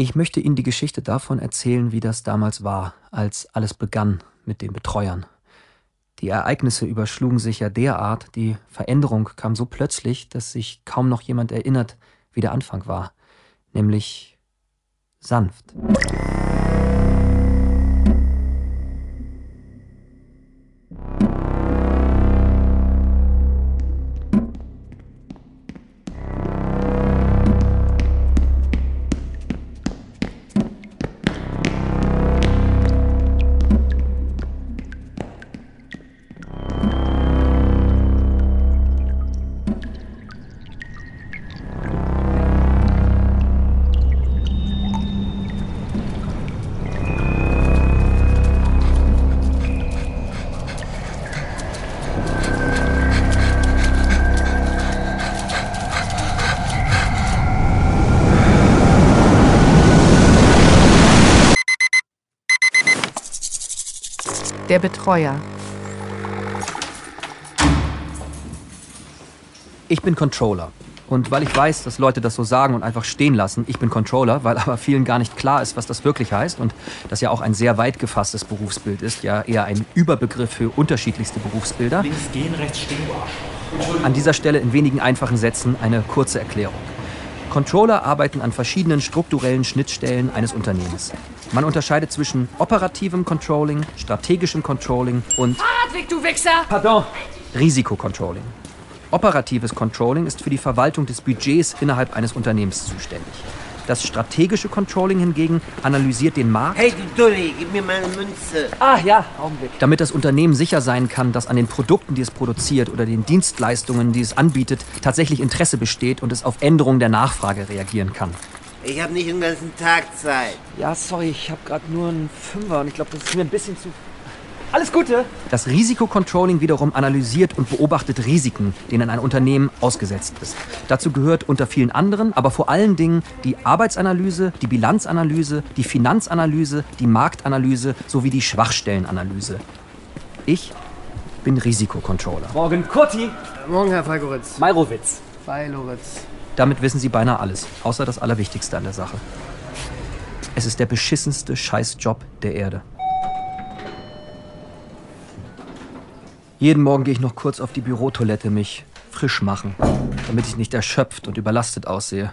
Ich möchte Ihnen die Geschichte davon erzählen, wie das damals war, als alles begann mit den Betreuern. Die Ereignisse überschlugen sich ja derart, die Veränderung kam so plötzlich, dass sich kaum noch jemand erinnert, wie der Anfang war, nämlich sanft. Der Betreuer. Ich bin Controller. Und weil ich weiß, dass Leute das so sagen und einfach stehen lassen, ich bin Controller, weil aber vielen gar nicht klar ist, was das wirklich heißt und das ja auch ein sehr weit gefasstes Berufsbild ist, ja eher ein Überbegriff für unterschiedlichste Berufsbilder. Links gehen, rechts stehen. An dieser Stelle in wenigen einfachen Sätzen eine kurze Erklärung. Controller arbeiten an verschiedenen strukturellen Schnittstellen eines Unternehmens. Man unterscheidet zwischen operativem Controlling, strategischem Controlling und Fahrradweg, du Wichser! Pardon. Risikocontrolling. Operatives Controlling ist für die Verwaltung des Budgets innerhalb eines Unternehmens zuständig. Das strategische Controlling hingegen analysiert den Markt, Hey, du Dulli, gib mir meine Münze. ah, ja, Augenblick. damit das Unternehmen sicher sein kann, dass an den Produkten, die es produziert oder den Dienstleistungen, die es anbietet, tatsächlich Interesse besteht und es auf Änderungen der Nachfrage reagieren kann. Ich habe nicht den ganzen Tag Zeit. Ja, sorry, ich habe gerade nur einen Fünfer und ich glaube, das ist mir ein bisschen zu. Alles Gute! Das Risikocontrolling wiederum analysiert und beobachtet Risiken, denen ein Unternehmen ausgesetzt ist. Dazu gehört unter vielen anderen, aber vor allen Dingen die Arbeitsanalyse, die Bilanzanalyse, die Finanzanalyse, die Marktanalyse sowie die Schwachstellenanalyse. Ich bin Risikocontroller. Morgen, Kurti! Morgen, Herr Falkoritz. Meirowitz. Feiloritz. Damit wissen Sie beinahe alles, außer das Allerwichtigste an der Sache. Es ist der beschissenste Scheißjob der Erde. Jeden Morgen gehe ich noch kurz auf die Bürotoilette mich frisch machen, damit ich nicht erschöpft und überlastet aussehe.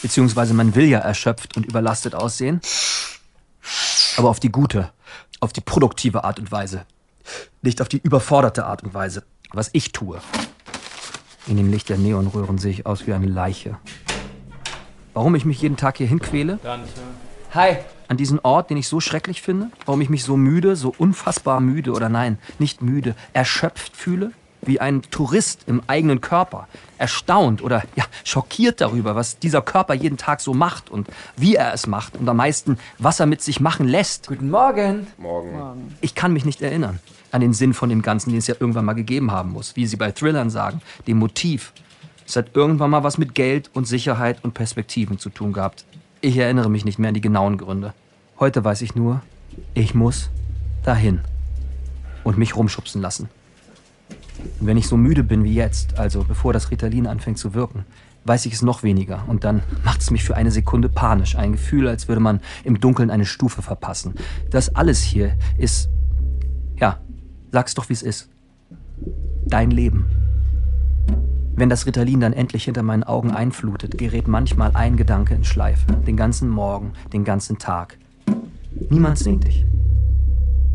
Beziehungsweise man will ja erschöpft und überlastet aussehen. Aber auf die gute, auf die produktive Art und Weise. Nicht auf die überforderte Art und Weise. Was ich tue. In dem Licht der Neonröhren sehe ich aus wie eine Leiche. Warum ich mich jeden Tag hier hinquäle? Hi. An diesen Ort, den ich so schrecklich finde? Warum ich mich so müde, so unfassbar müde oder nein, nicht müde, erschöpft fühle? Wie ein Tourist im eigenen Körper. Erstaunt oder ja, schockiert darüber, was dieser Körper jeden Tag so macht und wie er es macht und am meisten, was er mit sich machen lässt. Guten Morgen. Morgen. Ich kann mich nicht erinnern an den Sinn von dem Ganzen, den es ja irgendwann mal gegeben haben muss. Wie Sie bei Thrillern sagen, dem Motiv. Es hat irgendwann mal was mit Geld und Sicherheit und Perspektiven zu tun gehabt. Ich erinnere mich nicht mehr an die genauen Gründe. Heute weiß ich nur, ich muss dahin und mich rumschubsen lassen. Und wenn ich so müde bin wie jetzt, also bevor das Ritalin anfängt zu wirken, weiß ich es noch weniger. Und dann macht es mich für eine Sekunde panisch. Ein Gefühl, als würde man im Dunkeln eine Stufe verpassen. Das alles hier ist, ja, sag's doch, wie es ist. Dein Leben. Wenn das Ritalin dann endlich hinter meinen Augen einflutet, gerät manchmal ein Gedanke in Schleife. Den ganzen Morgen, den ganzen Tag. Niemand zwingt dich.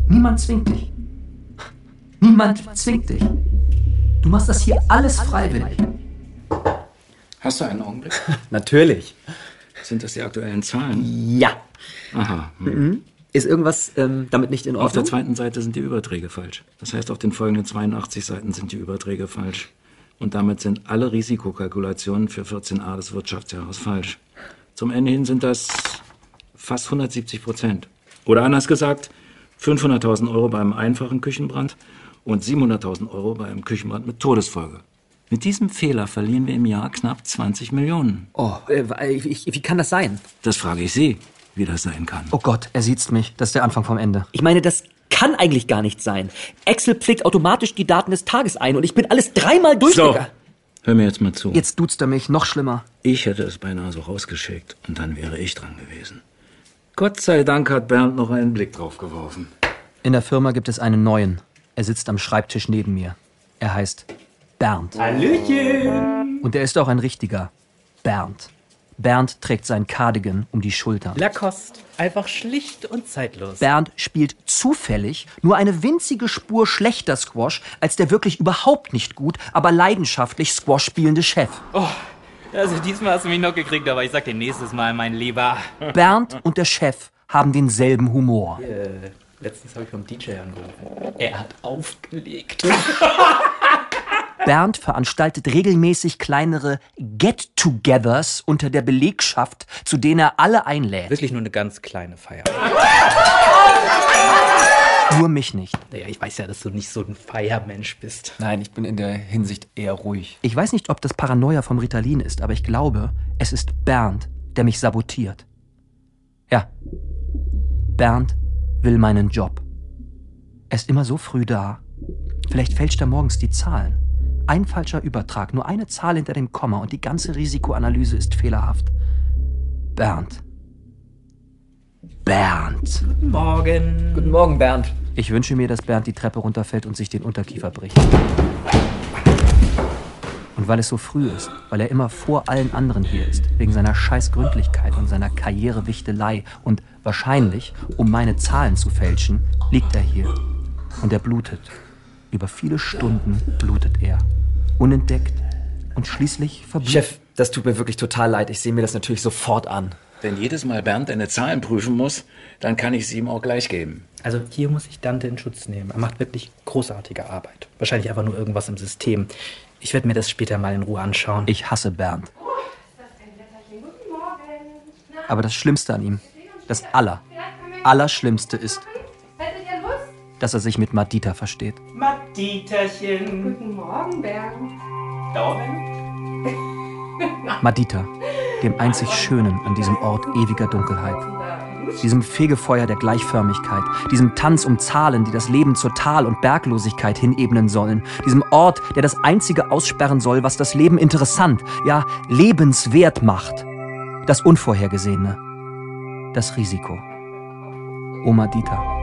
Niemand zwingt dich. Niemand zwingt dich. Du machst das hier alles freiwillig. Hast du einen Augenblick? Natürlich. Sind das die aktuellen Zahlen? Ja. Aha. hm. Ist irgendwas ähm, damit nicht in Auf der Ordnung? zweiten Seite sind die Überträge falsch. Das heißt, auf den folgenden 82 Seiten sind die Überträge falsch. Und damit sind alle Risikokalkulationen für 14a des Wirtschaftsjahres falsch. Zum Ende hin sind das fast 170 Prozent. Oder anders gesagt, 500.000 Euro beim einfachen Küchenbrand und 700.000 Euro beim Küchenbrand mit Todesfolge. Mit diesem Fehler verlieren wir im Jahr knapp 20 Millionen. Oh, äh, ich, wie kann das sein? Das frage ich Sie, wie das sein kann. Oh Gott, er sieht's mich. Das ist der Anfang vom Ende. Ich meine, das kann eigentlich gar nicht sein. Excel pflegt automatisch die Daten des Tages ein und ich bin alles dreimal So, durchgegangen. hör mir jetzt mal zu. Jetzt duzt er mich, noch schlimmer. Ich hätte es beinahe so rausgeschickt und dann wäre ich dran gewesen. Gott sei Dank hat Bernd noch einen Blick drauf geworfen. In der Firma gibt es einen neuen. Er sitzt am Schreibtisch neben mir. Er heißt Bernd. Hallöchen! Und er ist auch ein richtiger Bernd. Bernd trägt sein Cardigan um die Schultern. Lacoste. Einfach schlicht und zeitlos. Bernd spielt zufällig nur eine winzige Spur schlechter Squash als der wirklich überhaupt nicht gut, aber leidenschaftlich Squash spielende Chef. Also diesmal hast du mich noch gekriegt, aber ich sag dir nächstes Mal, mein Lieber. Bernd und der Chef haben denselben Humor. Äh, letztens habe ich vom DJ angerufen. Er hat aufgelegt. Bernd veranstaltet regelmäßig kleinere Get-togethers unter der Belegschaft, zu denen er alle einlädt. Wirklich nur eine ganz kleine Feier. Nur mich nicht. Naja, ich weiß ja, dass du nicht so ein Feiermensch bist. Nein, ich bin in der Hinsicht eher ruhig. Ich weiß nicht, ob das Paranoia vom Ritalin ist, aber ich glaube, es ist Bernd, der mich sabotiert. Ja, Bernd will meinen Job. Er ist immer so früh da. Vielleicht fälscht er morgens die Zahlen. Ein falscher Übertrag, nur eine Zahl hinter dem Komma und die ganze Risikoanalyse ist fehlerhaft. Bernd. Bernd. Morgen. Guten Morgen, Bernd. Ich wünsche mir, dass Bernd die Treppe runterfällt und sich den Unterkiefer bricht. Und weil es so früh ist, weil er immer vor allen anderen hier ist, wegen seiner Scheißgründlichkeit und seiner Karrierewichtelei und wahrscheinlich, um meine Zahlen zu fälschen, liegt er hier. Und er blutet. Über viele Stunden blutet er. Unentdeckt und schließlich verblüht. Chef, das tut mir wirklich total leid. Ich sehe mir das natürlich sofort an. Wenn jedes Mal Bernd deine Zahlen prüfen muss, dann kann ich sie ihm auch gleich geben. Also hier muss ich Dante in Schutz nehmen. Er macht wirklich großartige Arbeit. Wahrscheinlich einfach nur irgendwas im System. Ich werde mir das später mal in Ruhe anschauen. Ich hasse Bernd. Aber das Schlimmste an ihm, das Aller, Allerschlimmste ist, dass er sich mit Madita versteht. Maditerchen. Guten Morgen, Bernd. Madita, dem einzig Schönen an diesem Ort ewiger Dunkelheit. Diesem Fegefeuer der Gleichförmigkeit, diesem Tanz um Zahlen, die das Leben zur Tal- und Berglosigkeit hinebnen sollen, diesem Ort, der das Einzige aussperren soll, was das Leben interessant, ja lebenswert macht. Das Unvorhergesehene, das Risiko. O Madita,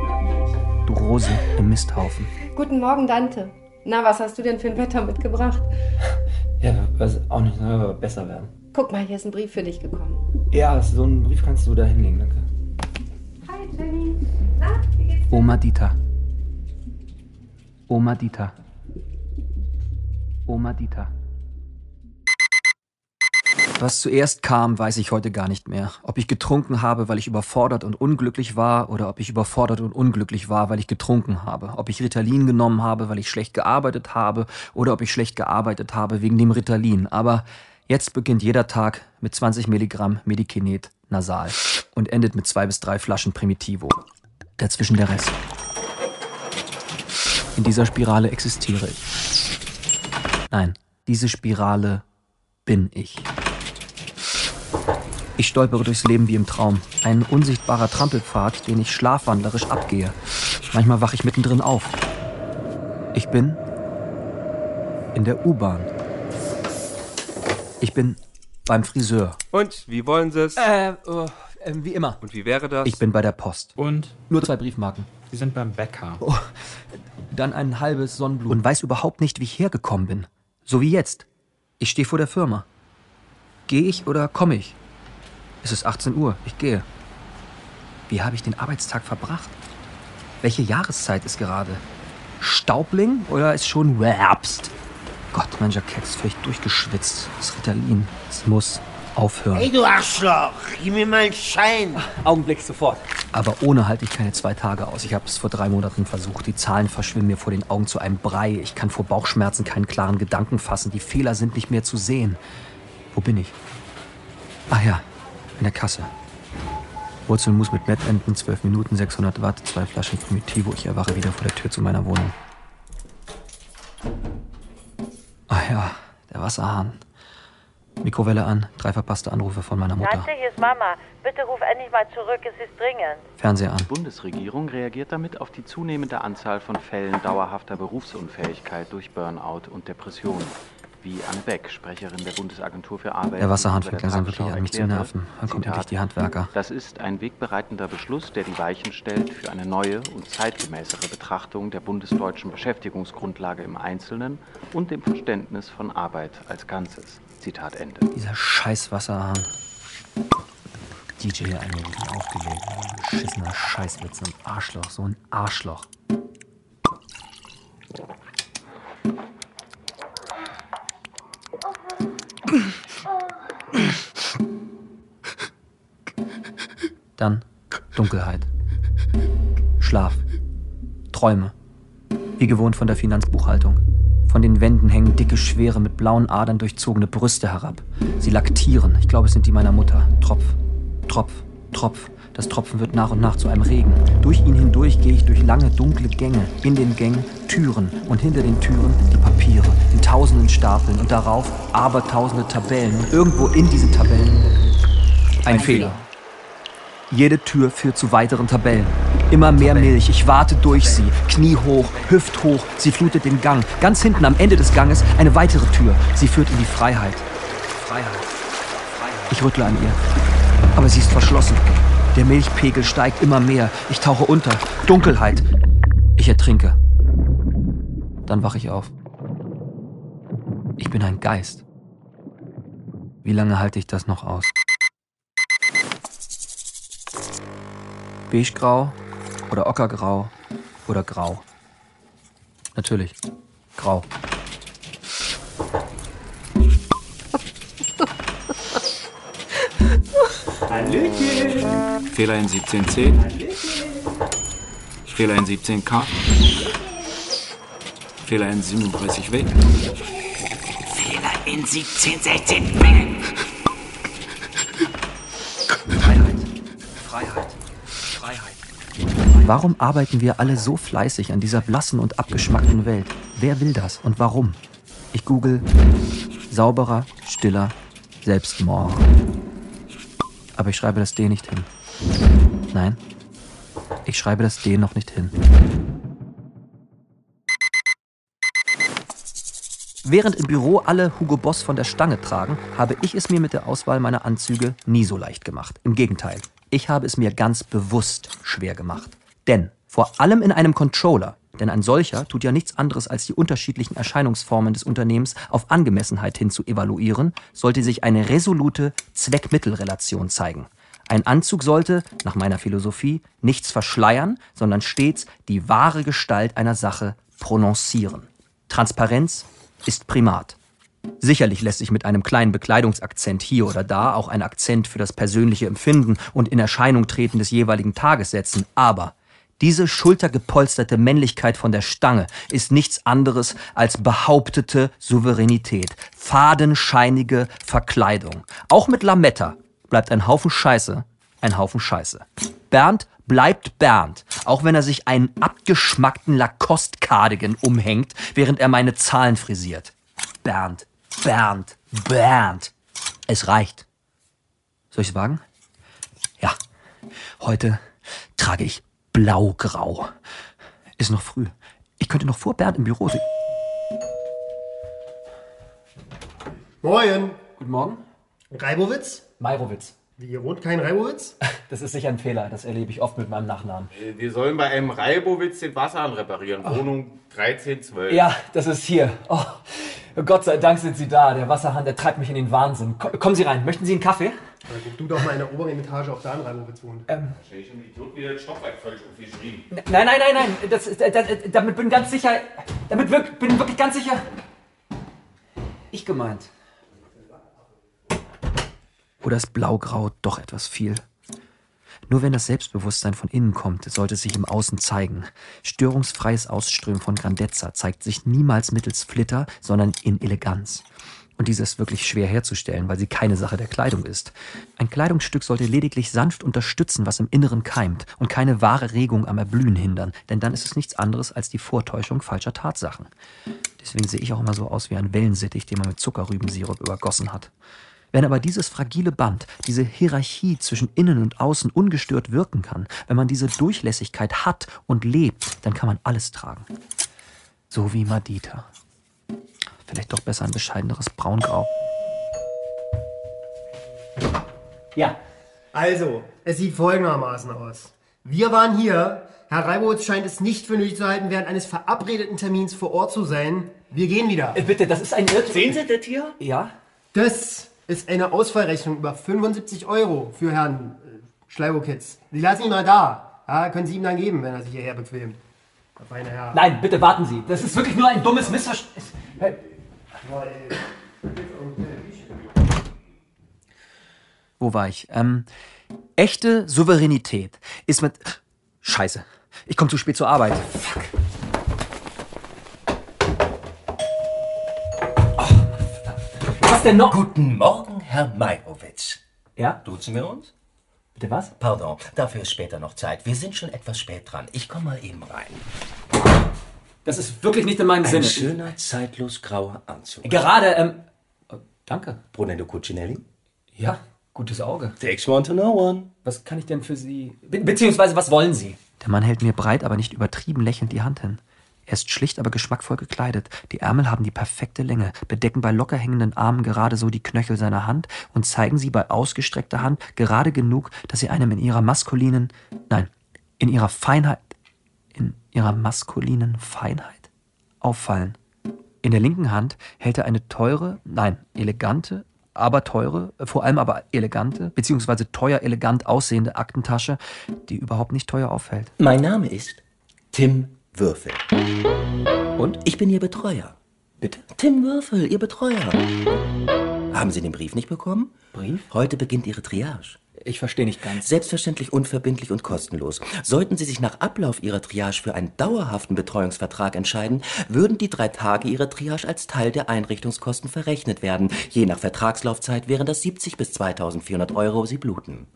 du Rose im Misthaufen. Guten Morgen, Dante. Na, was hast du denn für ein Wetter mitgebracht? Ja, weiß auch nicht, aber besser werden. Guck mal, hier ist ein Brief für dich gekommen. Ja, so einen Brief kannst du da hinlegen, danke. Hi, Jenny. Na, wie geht's dir? O Madita. O Madita. O Madita. Was zuerst kam, weiß ich heute gar nicht mehr. Ob ich getrunken habe, weil ich überfordert und unglücklich war, oder ob ich überfordert und unglücklich war, weil ich getrunken habe. Ob ich Ritalin genommen habe, weil ich schlecht gearbeitet habe, oder ob ich schlecht gearbeitet habe wegen dem Ritalin. Aber jetzt beginnt jeder Tag mit 20 Milligramm Medikinet nasal und endet mit zwei bis drei Flaschen Primitivo. Dazwischen der Rest. In dieser Spirale existiere ich. Nein, diese Spirale bin ich. Ich stolpere durchs Leben wie im Traum. Ein unsichtbarer Trampelpfad, den ich schlafwandlerisch abgehe. Manchmal wache ich mittendrin auf. Ich bin in der U-Bahn. Ich bin beim Friseur. Und wie wollen Sie es? Äh, äh, wie immer. Und wie wäre das? Ich bin bei der Post. Und Nur zwei Briefmarken. wir sind beim Bäcker. Dann ein halbes Sonnenblumen. Und weiß überhaupt nicht, wie ich hergekommen bin. So wie jetzt. Ich stehe vor der Firma. Gehe ich oder komme ich? Es ist 18 Uhr. Ich gehe. Wie habe ich den Arbeitstag verbracht? Welche Jahreszeit ist gerade? Staubling oder ist schon Herbst? Gott, mein Jackett ist völlig durchgeschwitzt. Das Ritalin. Es muss aufhören. Hey, du Arschloch, gib mir mal einen Schein. Augenblick sofort. Aber ohne halte ich keine zwei Tage aus. Ich habe es vor drei Monaten versucht. Die Zahlen verschwimmen mir vor den Augen zu einem Brei. Ich kann vor Bauchschmerzen keinen klaren Gedanken fassen. Die Fehler sind nicht mehr zu sehen. Wo bin ich? Ach ja, in der Kasse. Wurzelmus mit Mettenten, 12 Minuten, 600 Watt, zwei Flaschen Primitivo. Ich erwache wieder vor der Tür zu meiner Wohnung. Ach ja, der Wasserhahn. Mikrowelle an, drei verpasste Anrufe von meiner Mutter. Tante, hier ist Mama. Bitte ruf endlich mal zurück, es ist dringend. Fernseher an. Die Bundesregierung reagiert damit auf die zunehmende Anzahl von Fällen dauerhafter Berufsunfähigkeit durch Burnout und Depression. Wie Anne Beck, Sprecherin der Bundesagentur für Arbeit. Der Wasserhahn fängt langsam wirklich an, mich zu nerven. Wann kommen endlich die Handwerker? Das ist ein wegbereitender Beschluss, der die Weichen stellt für eine neue und zeitgemäßere Betrachtung der bundesdeutschen Beschäftigungsgrundlage im Einzelnen und dem Verständnis von Arbeit als Ganzes. Zitat Ende. Dieser scheiß Wasserhahn. DJ angerufen, aufgelegt. Beschissener Scheißwitz, ein Arschloch, so ein Arschloch. Dann Dunkelheit. Schlaf. Träume. Wie gewohnt von der Finanzbuchhaltung. Von den Wänden hängen dicke, schwere, mit blauen Adern durchzogene Brüste herab. Sie laktieren. Ich glaube, es sind die meiner Mutter. Tropf, Tropf, Tropf. Das Tropfen wird nach und nach zu einem Regen. Durch ihn hindurch gehe ich durch lange, dunkle Gänge. In den Gängen Türen und hinter den Türen die Papiere. Tausenden Stapeln und darauf abertausende Tabellen. Und irgendwo in diesen Tabellen ein, Fehler. Jede Tür führt zu weiteren Tabellen. Immer mehr Milch, ich warte durch sie. Knie hoch, Hüft hoch, sie flutet den Gang. Ganz hinten am Ende des Ganges eine weitere Tür. Sie führt in die Freiheit. Freiheit. Ich rüttle an ihr. Aber sie ist verschlossen. Der Milchpegel steigt immer mehr. Ich tauche unter. Dunkelheit. Ich ertrinke. Dann wache ich auf. Ich bin ein Geist. Wie lange halte ich das noch aus? Beigegrau oder Ockergrau oder Grau. Natürlich. Grau. Hallöchen. Fehler in 17c. Fehler in 17k. Fehler in 37w. In 1716. Freiheit. Freiheit. Freiheit. Warum arbeiten wir alle so fleißig an dieser blassen und abgeschmackten Welt? Wer will das und warum? Ich google sauberer, stiller Selbstmord. Aber ich schreibe das D nicht hin. Nein, ich schreibe das D noch nicht hin. Während im Büro alle Hugo Boss von der Stange tragen, habe ich es mir mit der Auswahl meiner Anzüge nie so leicht gemacht. Im Gegenteil, ich habe es mir ganz bewusst schwer gemacht. Denn, vor allem in einem Controller, denn ein solcher tut ja nichts anderes als die unterschiedlichen Erscheinungsformen des Unternehmens auf Angemessenheit hin zu evaluieren, sollte sich eine resolute Zweck-Mittel-Relation zeigen. Ein Anzug sollte, nach meiner Philosophie, nichts verschleiern, sondern stets die wahre Gestalt einer Sache prononcieren. Transparenz ist Primat. Sicherlich lässt sich mit einem kleinen Bekleidungsakzent hier oder da auch ein Akzent für das persönliche Empfinden und in Erscheinung treten des jeweiligen Tages setzen, aber diese schultergepolsterte Männlichkeit von der Stange ist nichts anderes als behauptete Souveränität, fadenscheinige Verkleidung. Auch mit Lametta bleibt ein Haufen Scheiße ein Haufen Scheiße. Bernd bleibt Bernd, auch wenn er sich einen abgeschmackten Lacoste-Cardigan umhängt, während er meine Zahlen frisiert. Bernd, Bernd, Bernd. Es reicht. Soll ich's wagen? Ja. Heute trage ich blau-grau. Ist noch früh. Ich könnte noch vor Bernd im Büro sein. Moin. Guten Morgen. Reibowitz? Meirowitz. Wie, hier wohnt kein Reibowitz? Das ist sicher ein Fehler. Das erlebe ich oft mit meinem Nachnamen. Äh, Wir sollen bei einem Reibowitz den Wasserhahn reparieren. Wohnung 1312. Ja, das ist hier. Oh, Gott sei Dank sind Sie da. Der Wasserhahn, der treibt mich in den Wahnsinn. Ko- Kommen Sie rein. Möchten Sie einen Kaffee? Dann guck du doch mal in der oberen Etage, ob da ein Reibowitz wohnt. Ähm, Stell ich ein Idiot wieder das Stockwerk völlig aufgeschrieben. Nein, nein, nein, nein. Das, ist- das, damit bin ganz sicher. Damit wirk, bin wirklich ganz sicher. Ich gemeint. Oder ist Blaugrau doch etwas viel? Nur wenn das Selbstbewusstsein von innen kommt, sollte es sich im Außen zeigen. Störungsfreies Ausströmen von Grandezza zeigt sich niemals mittels Flitter, sondern in Eleganz. Und diese ist wirklich schwer herzustellen, weil sie keine Sache der Kleidung ist. Ein Kleidungsstück sollte lediglich sanft unterstützen, was im Inneren keimt, und keine wahre Regung am Erblühen hindern, denn dann ist es nichts anderes als die Vortäuschung falscher Tatsachen. Deswegen sehe ich auch immer so aus wie ein Wellensittich, den man mit Zuckerrübensirup übergossen hat. Wenn aber dieses fragile Band, diese Hierarchie zwischen Innen und Außen ungestört wirken kann, wenn man diese Durchlässigkeit hat und lebt, dann kann man alles tragen. So wie Madita. Vielleicht doch besser ein bescheideneres Braungrau. Ja. Also, es sieht folgendermaßen aus. Wir waren hier. Herr Reibowitz scheint es nicht für nötig zu halten, während eines verabredeten Termins vor Ort zu sein. Wir gehen wieder. Äh, bitte, das ist ein Irrtum. Sehen Sie das hier? Ja? Das ist eine Ausfallrechnung über 75 Euro für Herrn äh, Schleibokitz. Sie lassen ihn mal da. Ja, können Sie ihm dann geben, wenn er sich hierher bequemt. Der feine Herr. Nein, bitte warten Sie. Das ist wirklich nur ein dummes Missverständnis. Wo war ich? Ähm, echte Souveränität ist mit. Scheiße. Ich komme zu spät zur Arbeit. Fuck. Was denn noch? Guten Morgen, Herr Meirowitz. Ja? Duzen wir uns? Bitte was? Pardon, dafür ist später noch Zeit. Wir sind schon etwas spät dran. Ich komme mal eben rein. Das ist wirklich nicht in meinem Ein Sinne. schöner, zeitlos grauer Anzug. Gerade, ähm. oh, danke. Brunello Cucinelli? Ja, gutes Auge. Takes one to know one. Was kann ich denn für Sie. Be beziehungsweise, was wollen Sie? Der Mann hält mir breit, aber nicht übertrieben lächelnd die Hand hin. Er ist schlicht, aber geschmackvoll gekleidet. Die Ärmel haben die perfekte Länge, bedecken bei locker hängenden Armen gerade so die Knöchel seiner Hand und zeigen sie bei ausgestreckter Hand gerade genug, dass sie einem in ihrer maskulinen, nein, in ihrer Feinheit, in ihrer maskulinen Feinheit auffallen. In der linken Hand hält er eine teure, nein, elegante, aber teure, vor allem aber elegante, beziehungsweise teuer elegant aussehende Aktentasche, die überhaupt nicht teuer auffällt. Mein Name ist Tim Würfel. Und? Ich bin Ihr Betreuer. Bitte? Tim Würfel, Ihr Betreuer. Haben Sie den Brief nicht bekommen? Brief? Heute beginnt Ihre Triage. Ich verstehe nicht ganz. Selbstverständlich unverbindlich und kostenlos. Sollten Sie sich nach Ablauf Ihrer Triage für einen dauerhaften Betreuungsvertrag entscheiden, würden die drei Tage Ihrer Triage als Teil der Einrichtungskosten verrechnet werden. Je nach Vertragslaufzeit wären das 70 bis 2400 Euro. Sie bluten.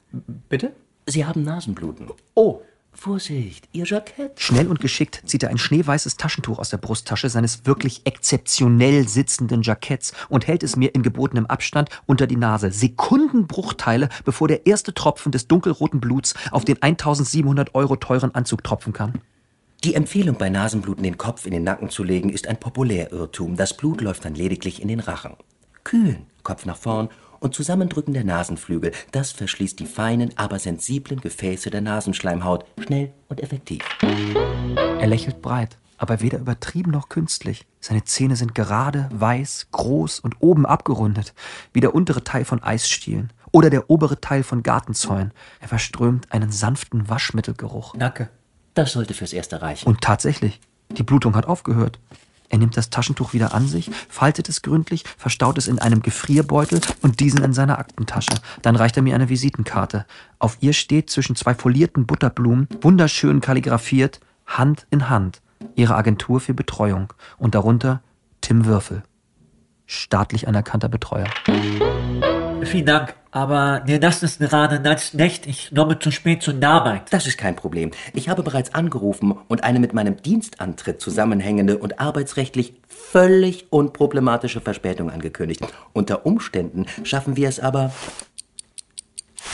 Bitte? Sie haben Nasenbluten. Oh. Vorsicht, Ihr Jackett. Schnell und geschickt zieht er ein schneeweißes Taschentuch aus der Brusttasche seines wirklich exzeptionell sitzenden Jacketts und hält es mir in gebotenem Abstand unter die Nase. Sekundenbruchteile, bevor der erste Tropfen des dunkelroten Bluts auf den 1700 Euro teuren Anzug tropfen kann. Die Empfehlung, bei Nasenbluten den Kopf in den Nacken zu legen, ist ein Populärirrtum. Das Blut läuft dann lediglich in den Rachen. Kühlen, Kopf nach vorn und Zusammendrücken der Nasenflügel. Das verschließt die feinen, aber sensiblen Gefäße der Nasenschleimhaut. Schnell und effektiv. Er lächelt breit, aber weder übertrieben noch künstlich. Seine Zähne sind gerade, weiß, groß und oben abgerundet, wie der untere Teil von Eisstielen oder der obere Teil von Gartenzäunen. Er verströmt einen sanften Waschmittelgeruch. Danke. Das sollte fürs Erste reichen. Und tatsächlich, die Blutung hat aufgehört. Er nimmt das Taschentuch wieder an sich, faltet es gründlich, verstaut es in einem Gefrierbeutel und diesen in seiner Aktentasche. Dann reicht er mir eine Visitenkarte. Auf ihr steht zwischen zwei folierten Butterblumen, wunderschön kalligrafiert, Hand in Hand, ihre Agentur für Betreuung und darunter Tim Würfel. Staatlich anerkannter Betreuer. Vielen Dank, aber mir das ist gerade ganz nicht. Ich komme zu spät zur Arbeit. Das ist kein Problem. Ich habe bereits angerufen und eine mit meinem Dienstantritt zusammenhängende und arbeitsrechtlich völlig unproblematische Verspätung angekündigt. Unter Umständen schaffen wir es aber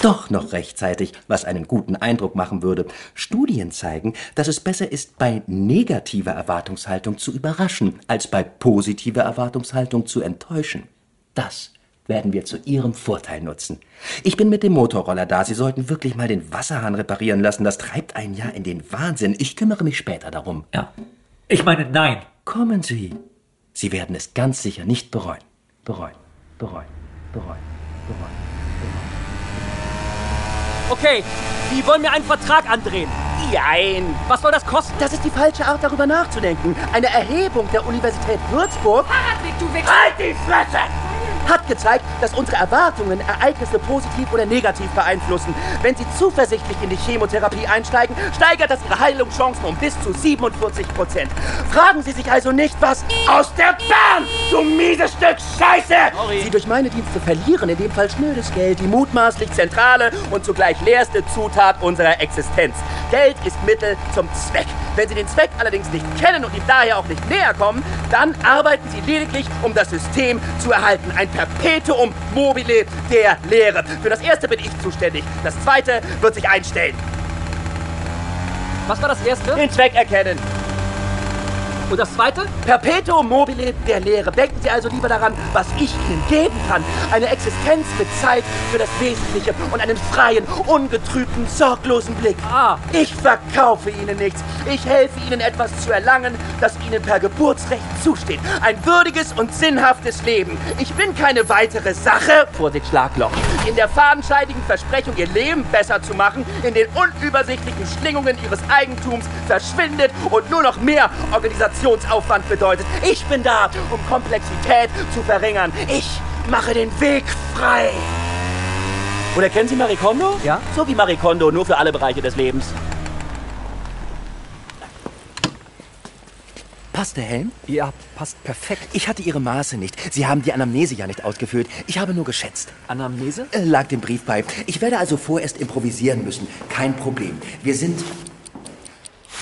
doch noch rechtzeitig, was einen guten Eindruck machen würde. Studien zeigen, dass es besser ist, bei negativer Erwartungshaltung zu überraschen, als bei positiver Erwartungshaltung zu enttäuschen. Das werden wir zu Ihrem Vorteil nutzen. Ich bin mit dem Motorroller da. Sie sollten wirklich mal den Wasserhahn reparieren lassen. Das treibt einen ja in den Wahnsinn. Ich kümmere mich später darum. Ja. Ich meine, nein. Kommen Sie. Sie werden es ganz sicher nicht bereuen. Bereuen, bereuen, bereuen, bereuen. Okay, die wollen mir einen Vertrag andrehen. Jein. Was soll das kosten? Das ist die falsche Art, darüber nachzudenken. Eine Erhebung der Universität Würzburg Fahrradweg, du Wichser! Halt die Fresse! Hat gezeigt, dass unsere Erwartungen Ereignisse positiv oder negativ beeinflussen. Wenn Sie zuversichtlich in die Chemotherapie einsteigen, steigert das Ihre Heilungschancen um bis zu 47 Prozent. Fragen Sie sich also nicht, was aus der Bahn, du mieses Stück Scheiße! Sorry. Sie durch meine Dienste verlieren in dem Fall schnödes Geld, die mutmaßlich zentrale und zugleich leerste Zutat unserer Existenz. Geld ist Mittel zum Zweck. Wenn Sie den Zweck allerdings nicht kennen und ihm daher auch nicht näher kommen, dann arbeiten Sie lediglich, um das System zu erhalten. Ein Perpetuum mobile der Lehre. Für das erste bin ich zuständig. Das zweite wird sich einstellen. Was war das erste? Den Zweck erkennen. Und das Zweite? Perpetuum mobile der Lehre. Denken Sie also lieber daran, was ich Ihnen geben kann. Eine Existenz mit Zeit für das Wesentliche und einen freien, ungetrübten, sorglosen Blick. Ah. Ich verkaufe Ihnen nichts. Ich helfe Ihnen etwas zu erlangen, das Ihnen per Geburtsrecht zusteht. Ein würdiges und sinnhaftes Leben. Ich bin keine weitere Sache. Vorsicht, Schlagloch. In der fadenscheidigen Versprechung, Ihr Leben besser zu machen, in den unübersichtlichen Schlingungen Ihres Eigentums verschwindet und nur noch mehr Organisationsaufwand bedeutet. Ich bin da, um Komplexität zu verringern. Ich mache den Weg frei. Oder kennen Sie Marie Kondo? Ja. So wie Marie Kondo, nur für alle Bereiche des Lebens. Passt der Helm? Ja, passt perfekt. Ich hatte Ihre Maße nicht. Sie haben die Anamnese ja nicht ausgefüllt. Ich habe nur geschätzt. Anamnese? Äh, lag dem Brief bei. Ich werde also vorerst improvisieren müssen. Kein Problem. Wir sind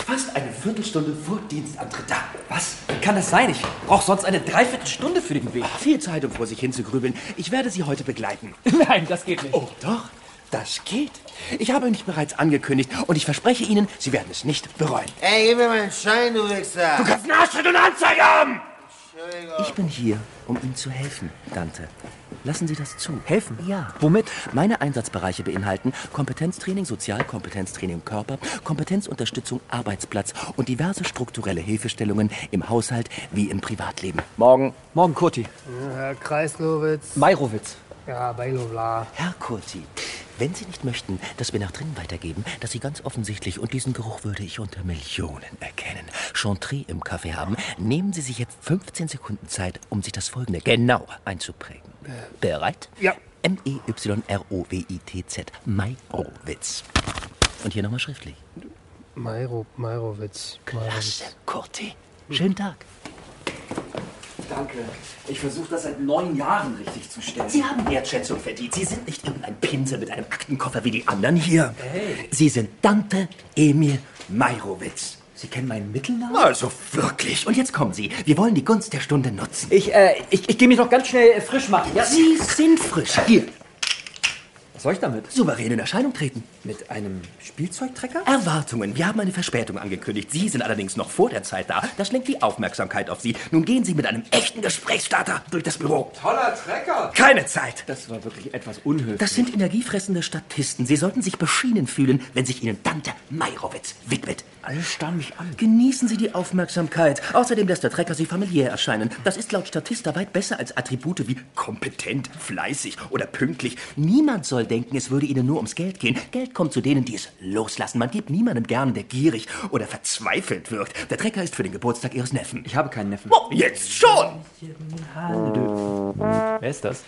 fast eine Viertelstunde vor Dienstantritt da. Was? Wie kann das sein? Ich brauche sonst eine Dreiviertelstunde für den Weg. Viel Zeit, um vor sich hin zu grübeln. Ich werde Sie heute begleiten. Nein, das geht nicht. Oh, doch. Das geht. Ich habe mich bereits angekündigt und ich verspreche Ihnen, Sie werden es nicht bereuen. Ey, gib mir meinen Schein, du Wichser. Du kannst einen Arschtritt und eine Anzeige haben! Ich bin hier, um Ihnen zu helfen, Dante. Lassen Sie das zu. Helfen? Ja. Womit? Meine Einsatzbereiche beinhalten Kompetenztraining, Sozialkompetenztraining Körper, Kompetenzunterstützung Arbeitsplatz und diverse strukturelle Hilfestellungen im Haushalt wie im Privatleben. Morgen. Morgen, Kurti. Herr Kreislowitz. Meirowitz. Ja, Beilobla. Herr Kurti, wenn Sie nicht möchten, dass wir nach drinnen weitergeben, dass Sie ganz offensichtlich, und diesen Geruch würde ich unter Millionen erkennen, Chantre im Kaffee haben, nehmen Sie sich jetzt 15 Sekunden Zeit, um sich das Folgende genau einzuprägen. Bereit? Ja. M-E-Y-R-O-W-I-T-Z. Meirowitz. Und hier nochmal schriftlich. Meiro, Meirowitz. Klasse, Kurti. Schönen Tag. Danke. Ich versuche das seit neun Jahren richtig zu stellen. Sie haben Wertschätzung verdient. Sie sind nicht irgendein Pinsel mit einem Aktenkoffer wie die anderen hier. Hey. Sie sind Dante Emil Meirowitz. Sie kennen meinen Mittelnamen? Also wirklich. Und jetzt kommen Sie. Wir wollen die Gunst der Stunde nutzen. Ich, äh, ich, ich gehe mich noch ganz schnell äh, frisch machen. Ja? Sie sind frisch. Hier, Was soll ich damit? souverän in Erscheinung treten. Mit einem Spielzeugtrecker? Erwartungen. Wir haben eine Verspätung angekündigt. Sie sind allerdings noch vor der Zeit da. Das lenkt die Aufmerksamkeit auf Sie. Nun gehen Sie mit einem echten Gesprächsstarter durch das Büro. Toller Trecker. Keine Zeit. Das war wirklich etwas unhöflich. Das sind energiefressende Statisten. Sie sollten sich beschienen fühlen, wenn sich Ihnen Dante Meirowitz widmet. Alle starren mich an. Genießen Sie die Aufmerksamkeit. Außerdem lässt der Trecker Sie familiär erscheinen. Das ist laut Statista weit besser als Attribute wie kompetent, fleißig oder pünktlich. Niemand soll denken, es würde Ihnen nur ums Geld gehen. Geld kommt zu denen, die es loslassen. Man gibt niemandem gern, der gierig oder verzweifelt wirkt. Der Trecker ist für den Geburtstag Ihres Neffen. Ich habe keinen Neffen. Oh, jetzt schon! Wer ist das?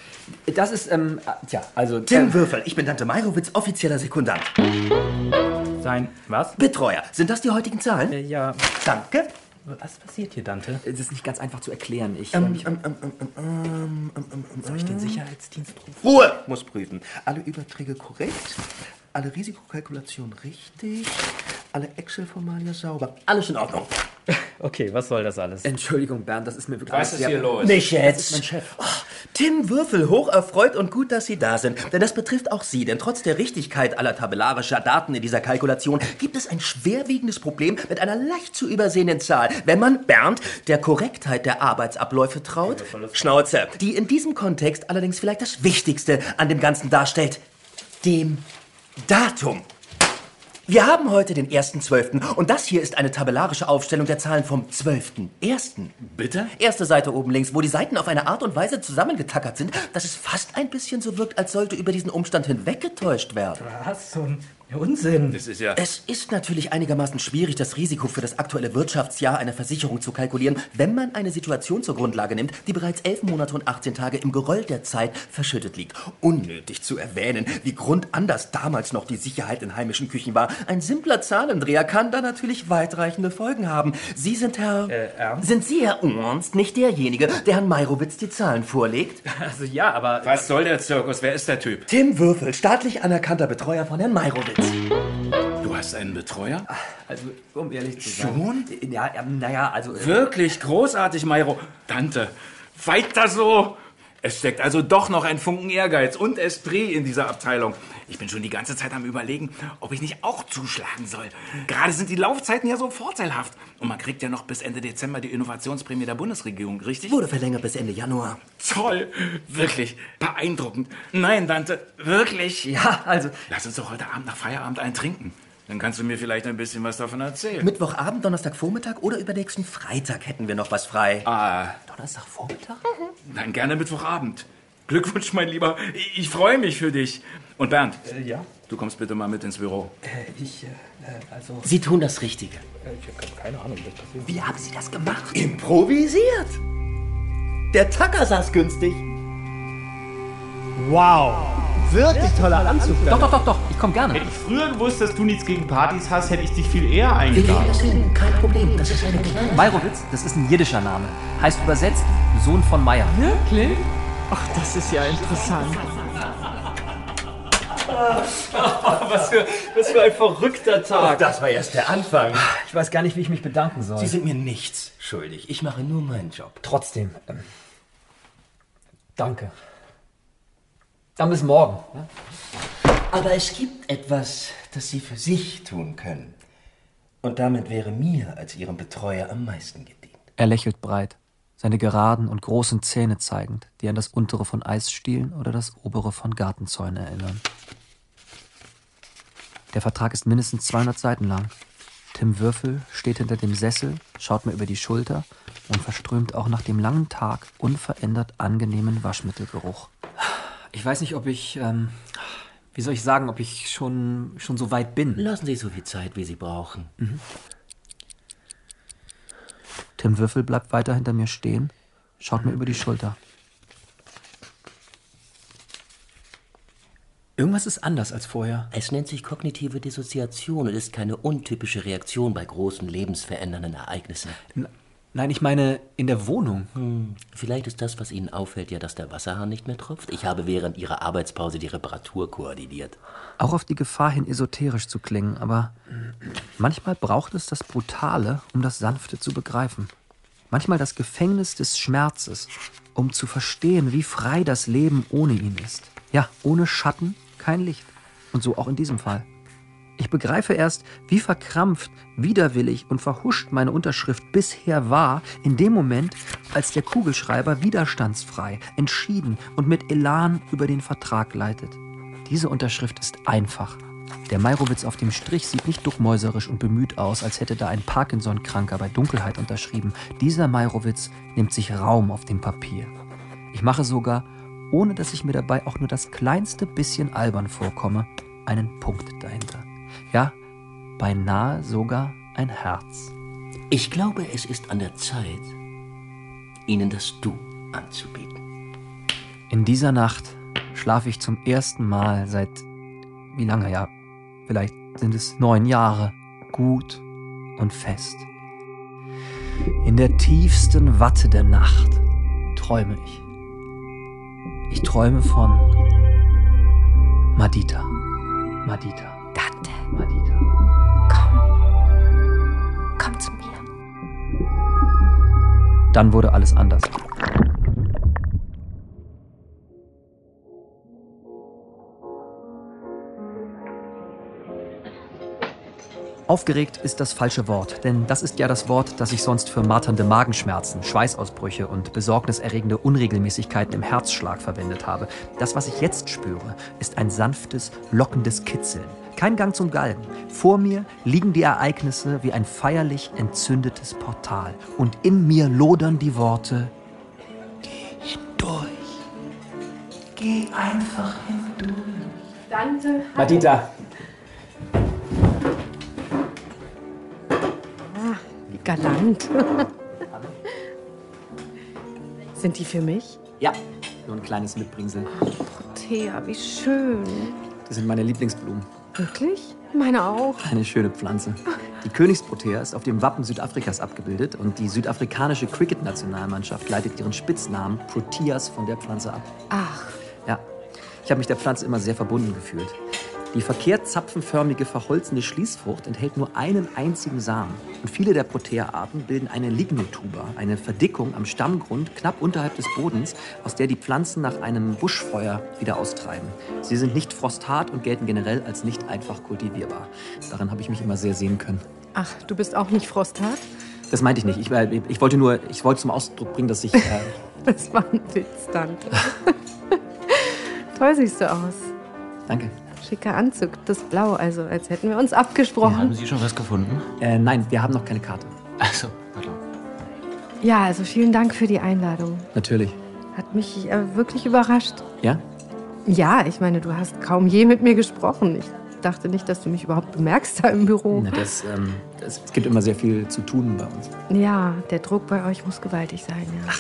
Das ist, ähm, äh, tja, also... Tim ähm, Würfel, ich bin Dante Meirowitz, offizieller Sekundant. Sein, was? Betreuer, sind das die heutigen Zahlen? Äh, ja. Danke. Was passiert hier, Dante? Es ist nicht ganz einfach zu erklären. Ich, Ähm, ähm, ich ähm, ähm, ähm, ähm, ähm, ähm, ähm, Soll ich den Sicherheitsdienst rufen? Ruhe! Muss prüfen. Alle Überträge korrekt, alle Risikokalkulationen richtig, alle Excel-Formalia sauber. Alles in Ordnung. Okay, was soll das alles? Entschuldigung, Bernd, das ist mir wirklich... Was ist hier los? Nicht jetzt. mein Chef. Oh, Tim Würfel, hoch erfreut und gut, dass Sie da sind. Denn das betrifft auch Sie. Denn trotz der Richtigkeit aller tabellarischer Daten in dieser Kalkulation gibt es ein schwerwiegendes Problem mit einer leicht zu übersehenden Zahl. Wenn man, Bernd, der Korrektheit der Arbeitsabläufe traut, Schnauze, die in diesem Kontext allerdings vielleicht das Wichtigste an dem Ganzen darstellt, dem Datum. Wir haben heute den 1.12. und das hier ist eine tabellarische Aufstellung der Zahlen vom 12.1. Bitte? Erste Seite oben links, wo die Seiten auf eine Art und Weise zusammengetackert sind, dass es fast ein bisschen so wirkt, als sollte über diesen Umstand hinweggetäuscht werden. Was? So ein Unsinn. Das ist ja. Es ist natürlich einigermaßen schwierig, das Risiko für das aktuelle Wirtschaftsjahr einer Versicherung zu kalkulieren, wenn man eine Situation zur Grundlage nimmt, die bereits elf Monate und 18 Tage im Geröll der Zeit verschüttet liegt. Unnötig zu erwähnen, wie grundanders damals noch die Sicherheit in heimischen Küchen war. Ein simpler Zahlendreher kann da natürlich weitreichende Folgen haben. Sie sind Herr... Äh, Ernst? Sind Sie, Herr Ernst, nicht derjenige, der Herrn Meirowitz die Zahlen vorlegt? Also ja, aber... Was soll der Zirkus? Wer ist der Typ? Tim Würfel, staatlich anerkannter Betreuer von Herrn Meirowitz. Du hast einen Betreuer? Also, um ehrlich zu sein... Schon? Ja, ja naja, also... äh, Wirklich großartig, Mairo. Tante, weiter so. Es steckt also doch noch ein Funken Ehrgeiz und Esprit in dieser Abteilung. Ich bin schon die ganze Zeit am überlegen, ob ich nicht auch zuschlagen soll. Gerade sind die Laufzeiten ja so vorteilhaft. Und man kriegt ja noch bis Ende Dezember die Innovationsprämie der Bundesregierung, richtig? Wurde verlängert bis Ende Januar. Toll, wirklich beeindruckend. Nein, Dante, wirklich. Ja, also. Lass uns doch heute Abend nach Feierabend einen trinken. Dann kannst du mir vielleicht ein bisschen was davon erzählen. Mittwochabend, Donnerstagvormittag oder übernächsten Freitag hätten wir noch was frei. Ah, Donnerstagvormittag? dann gerne Mittwochabend. Glückwunsch, mein Lieber. Ich, ich freue mich für dich. Und Bernd, ja? du kommst bitte mal mit ins Büro. Äh, ich, äh, also. Sie tun das Richtige. Äh, ich habe keine Ahnung, wie das passiert. Wie haben Sie das gemacht? Improvisiert. Der Tacker saß günstig. Wow. Wirklich toller Anzug. Doch, doch, doch, doch. Ich komme gerne. Hätte ich früher gewusst, dass du nichts gegen Partys hast, hätte ich dich viel eher eingeladen. Kein Problem, das ist eine kleine... Meyerowitz, das ist ein jiddischer Name. Heißt übersetzt Sohn von Meier. Wirklich? Ach, das ist ja interessant. was, für, was für ein verrückter Tag. Das war erst der Anfang. Ich weiß gar nicht, wie ich mich bedanken soll. Sie sind mir nichts schuldig. Ich mache nur meinen Job. Trotzdem. Ähm, danke. Dann bis morgen. Ne? Aber es gibt etwas, das Sie für sich tun können. Und damit wäre mir als Ihrem Betreuer am meisten gedient. Er lächelt breit, seine geraden und großen Zähne zeigend, die an das untere von Eisstielen oder das obere von Gartenzäunen erinnern. Der Vertrag ist mindestens 200 Seiten lang. Tim Würfel steht hinter dem Sessel, schaut mir über die Schulter und verströmt auch nach dem langen Tag unverändert angenehmen Waschmittelgeruch. Ich weiß nicht, ob ich, ähm, wie soll ich sagen, ob ich schon, schon so weit bin. Lassen Sie so viel Zeit, wie Sie brauchen. Mhm. Tim Würfel bleibt weiter hinter mir stehen, schaut mir über die Schulter. Irgendwas ist anders als vorher. Es nennt sich kognitive Dissoziation und ist keine untypische Reaktion bei großen lebensverändernden Ereignissen. Nein, ich meine in der Wohnung. Hm, vielleicht ist das, was Ihnen auffällt, ja, dass der Wasserhahn nicht mehr tropft. Ich habe während Ihrer Arbeitspause die Reparatur koordiniert. Auch auf die Gefahr hin, esoterisch zu klingen, aber manchmal braucht es das Brutale, um das Sanfte zu begreifen. Manchmal das Gefängnis des Schmerzes, um zu verstehen, wie frei das Leben ohne ihn ist. Ja, ohne Schatten kein Licht. Und so auch in diesem Fall. Ich begreife erst, wie verkrampft, widerwillig und verhuscht meine Unterschrift bisher war, in dem Moment, als der Kugelschreiber widerstandsfrei, entschieden und mit Elan über den Vertrag leitet. Diese Unterschrift ist einfach. Der Meirowitz auf dem Strich sieht nicht duckmäuserisch und bemüht aus, als hätte da ein Parkinson-Kranker bei Dunkelheit unterschrieben. Dieser Meirowitz nimmt sich Raum auf dem Papier. Ich mache sogar, ohne dass ich mir dabei auch nur das kleinste bisschen albern vorkomme, einen Punkt dahinter. Ja, beinahe sogar ein Herz. Ich glaube, es ist an der Zeit, Ihnen das Du anzubieten. In dieser Nacht schlafe ich zum ersten Mal seit, wie lange ja, vielleicht sind es neun Jahre, gut und fest. In der tiefsten Watte der Nacht träume ich. Ich träume von Madita. Madita. Dante, Madita. komm zu mir. Dann wurde alles anders. Aufgeregt ist das falsche Wort, denn das ist ja das Wort, das ich sonst für marternde Magenschmerzen, Schweißausbrüche und besorgniserregende Unregelmäßigkeiten im Herzschlag verwendet habe. Das, was ich jetzt spüre, ist ein sanftes, lockendes Kitzeln. Kein Gang zum Galgen. Vor mir liegen die Ereignisse wie ein feierlich entzündetes Portal. Und in mir lodern die Worte Geh einfach hindurch. Dante. Madita, galant. Sind die für mich? Ja, nur ein kleines Mitbringsel. Thea, wie schön. Das sind meine Lieblingsblumen. Wirklich? Meine auch. Eine schöne Pflanze. Die Königsprotea ist auf dem Wappen Südafrikas abgebildet und die südafrikanische Cricket-Nationalmannschaft leitet ihren Spitznamen Proteas von der Pflanze ab. Ach, Ja, ich habe mich der Pflanze immer sehr verbunden gefühlt. Die verkehrt zapfenförmige verholzende Schließfrucht enthält nur einen einzigen Samen. Und viele der Protea-Arten bilden eine Lignotuber, eine Verdickung am Stammgrund knapp unterhalb des Bodens, aus der die Pflanzen nach einem Buschfeuer wieder austreiben. Sie sind nicht frosthart und gelten generell als nicht einfach kultivierbar. Daran habe ich mich immer sehr sehen können. Ach, du bist auch nicht frosthart? Das meinte ich nicht. Ich, äh, ich wollte nur, ich wollte zum Ausdruck bringen, dass ich. Äh, Das war ein Witz, Tante. Toll siehst du aus. danke. Schicker Anzug, das Blau, also als hätten wir uns abgesprochen. Haben Sie schon was gefunden? Äh, nein, wir haben noch keine Karte. Also, pardon. Ja, also vielen Dank für die Einladung. Natürlich. Hat mich äh, wirklich überrascht. Ja? Ja, ich meine, du hast kaum je mit mir gesprochen. Ich dachte nicht, dass du mich überhaupt bemerkst da im Büro. Na, das, ähm, das, es gibt immer sehr viel zu tun bei uns. Ja, der Druck bei euch muss gewaltig sein, ja.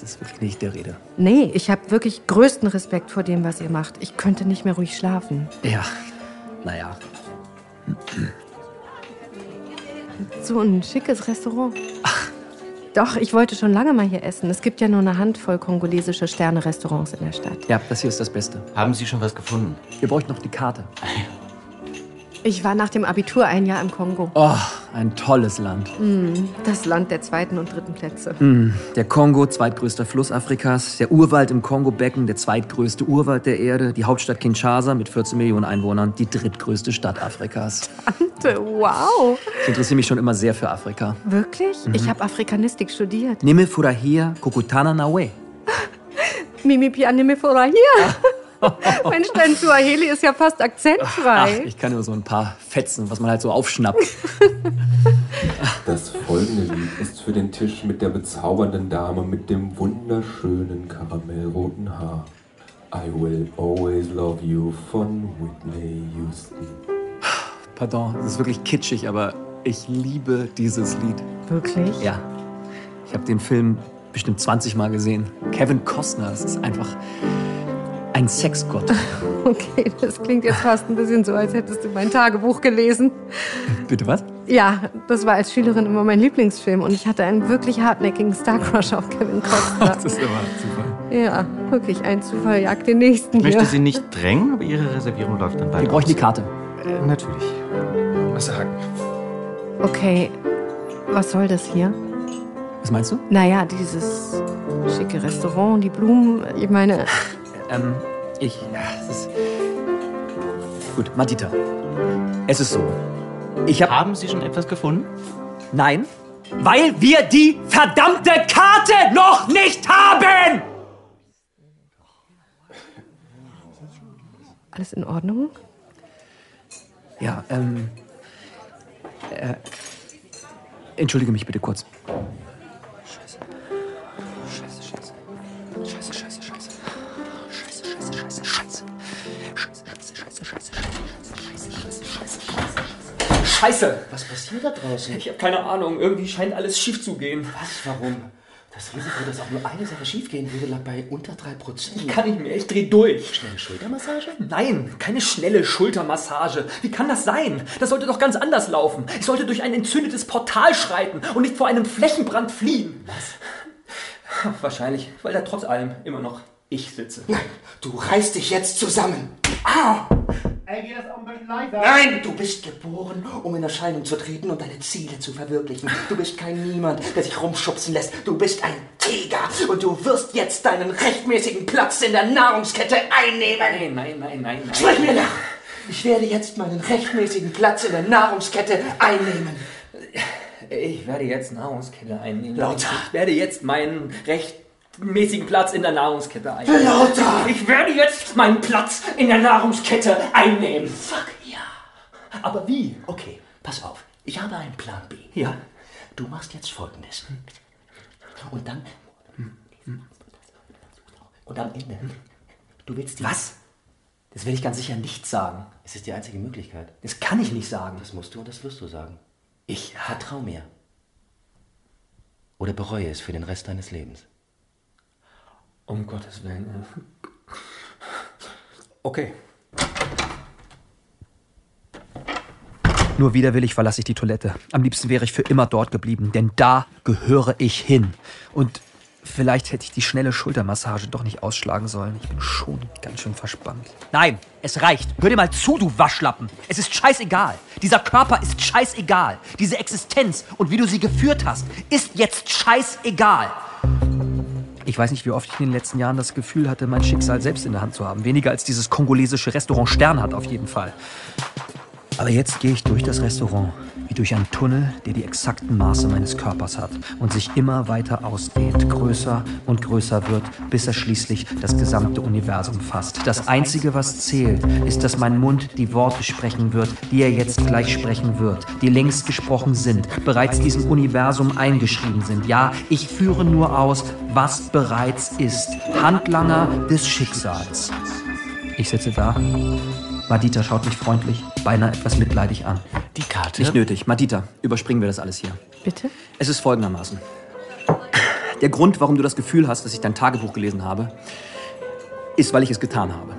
Das ist wirklich nicht der Rede. Nee, ich habe wirklich größten Respekt vor dem, was ihr macht. Ich könnte nicht mehr ruhig schlafen. Ja, naja. So ein schickes Restaurant. Doch, ich wollte schon lange mal hier essen. Es gibt ja nur eine Handvoll kongolesische Sterne-Restaurants in der Stadt. Ja, das hier ist das Beste. Haben Sie schon was gefunden? Wir bräuchten noch die Karte. Ich war nach dem Abitur ein Jahr im Kongo. Oh, ein tolles Land. Mm, Das Land der zweiten und dritten Plätze. Mm, Der Kongo, zweitgrößter Fluss Afrikas. Der Urwald im Kongo-Becken, der zweitgrößte Urwald der Erde. Die Hauptstadt Kinshasa mit 14 Millionen Einwohnern, die drittgrößte Stadt Afrikas. Tante, wow. Ich interessiere mich schon immer sehr für Afrika. Wirklich? Mhm. Ich habe Afrikanistik studiert. Nime Furahia Kokutana Nawe. Mimi Pianime Fora hier. Mensch, dein Suaheli ist ja fast Ach, akzentfrei. ich kann nur so ein paar Fetzen, was man halt so aufschnappt. Das folgende Lied ist für den Tisch mit der bezaubernden Dame mit dem wunderschönen karamellroten Haar. I will always love you von Whitney Houston. Pardon, das ist wirklich kitschig, aber ich liebe dieses Lied. Wirklich? Ja. Ich habe den Film bestimmt 20 Mal gesehen. Kevin Costner, das ist einfach ein Sexgott. Okay, das klingt jetzt fast ein bisschen so, als hättest du mein Tagebuch gelesen. Bitte was? Ja, das war als Schülerin immer mein Lieblingsfilm und ich hatte einen wirklich hartnäckigen Star-Crush auf Kevin Costner. Das ist immer Zufall. Ja, wirklich, ein Zufall jagt den nächsten Ich möchte hier. Sie nicht drängen, aber Ihre Reservierung läuft dann bald Wir bräuchten die aus. Karte. Äh, natürlich. Was sagen? Okay, was soll das hier? Was meinst du? Naja, dieses schicke Restaurant, die Blumen, ich meine... Ähm, ich. Ja, es ist. Gut, Madita. Es ist so. Ich hab, Haben Sie schon etwas gefunden? Nein, weil wir die verdammte Karte noch nicht haben! Alles in Ordnung? Ja, ähm. Äh, entschuldige mich bitte kurz. Scheiße. Scheiße, scheiße. Scheiße, scheiße. Was passiert da draußen? Ich habe keine Ahnung. Irgendwie scheint alles schief zu gehen. Was? Warum? Das Risiko, dass auch nur eine Sache schiefgehen würde, lag bei unter 3%. Ich kann nicht mehr. Ich dreh durch. Schnelle Schultermassage? Nein, keine schnelle Schultermassage. Wie kann das sein? Das sollte doch ganz anders laufen. Ich sollte durch ein entzündetes Portal schreiten und nicht vor einem Flächenbrand fliehen. Was? Wahrscheinlich, weil da trotz allem immer noch ich sitze. Nein, du reißt dich jetzt zusammen. Ey, geht das auch ein bisschen leiser? Nein, du bist geboren, um in Erscheinung zu treten und deine Ziele zu verwirklichen. Du bist kein Niemand, der sich rumschubsen lässt. Du bist ein Tiger und du wirst jetzt deinen rechtmäßigen Platz in der Nahrungskette einnehmen. Nein, nein, nein, nein, nein. Sprich mir nach. Ich werde jetzt meinen rechtmäßigen Platz in der Nahrungskette einnehmen. Ich werde jetzt Nahrungskette einnehmen. Lauter. Ich werde jetzt meinen rechtmäßigen Platz in der Nahrungskette einnehmen. Lauter. Ich werde jetzt meinen Platz in der Nahrungskette einnehmen. Fuck ja. Aber wie? Okay, pass auf. Ich habe einen Plan B. Ja. Du machst jetzt folgendes. Und dann. Und am Ende. Du willst die. Was? Das werde ich ganz sicher nicht sagen. Es ist die einzige Möglichkeit. Das kann ich nicht sagen. Das musst du und das wirst du sagen. Ich. Vertrau mir. Oder bereue es für den Rest deines Lebens. Um Gottes Willen. Okay. Nur widerwillig verlasse ich die Toilette. Am liebsten wäre ich für immer dort geblieben, denn da gehöre ich hin. Und Vielleicht hätte ich die schnelle Schultermassage doch nicht ausschlagen sollen. Ich bin schon ganz schön verspannt. Nein, es reicht. Hör dir mal zu, du Waschlappen. Es ist scheißegal. Dieser Körper ist scheißegal. Diese Existenz und wie du sie geführt hast, ist jetzt scheißegal. Ich weiß nicht, wie oft ich in den letzten Jahren das Gefühl hatte, mein Schicksal selbst in der Hand zu haben. Weniger als dieses kongolesische Restaurant Stern hat auf jeden Fall. Aber jetzt gehe ich durch das Restaurant, durch einen Tunnel, der die exakten Maße meines Körpers hat und sich immer weiter ausdehnt, größer und größer wird, bis er schließlich das gesamte Universum fasst. Das Einzige, was zählt, ist, dass mein Mund die Worte sprechen wird, die er jetzt gleich sprechen wird, die längst gesprochen sind, bereits diesem Universum eingeschrieben sind. Ja, ich führe nur aus, was bereits ist. Handlanger des Schicksals. Ich sitze da. Madita schaut mich freundlich, beinahe etwas mitleidig an. Die Karte? Nicht nötig. Madita, überspringen wir das alles hier. Bitte? Es ist folgendermaßen. Der Grund, warum du das Gefühl hast, dass ich dein Tagebuch gelesen habe, ist, weil ich es getan habe.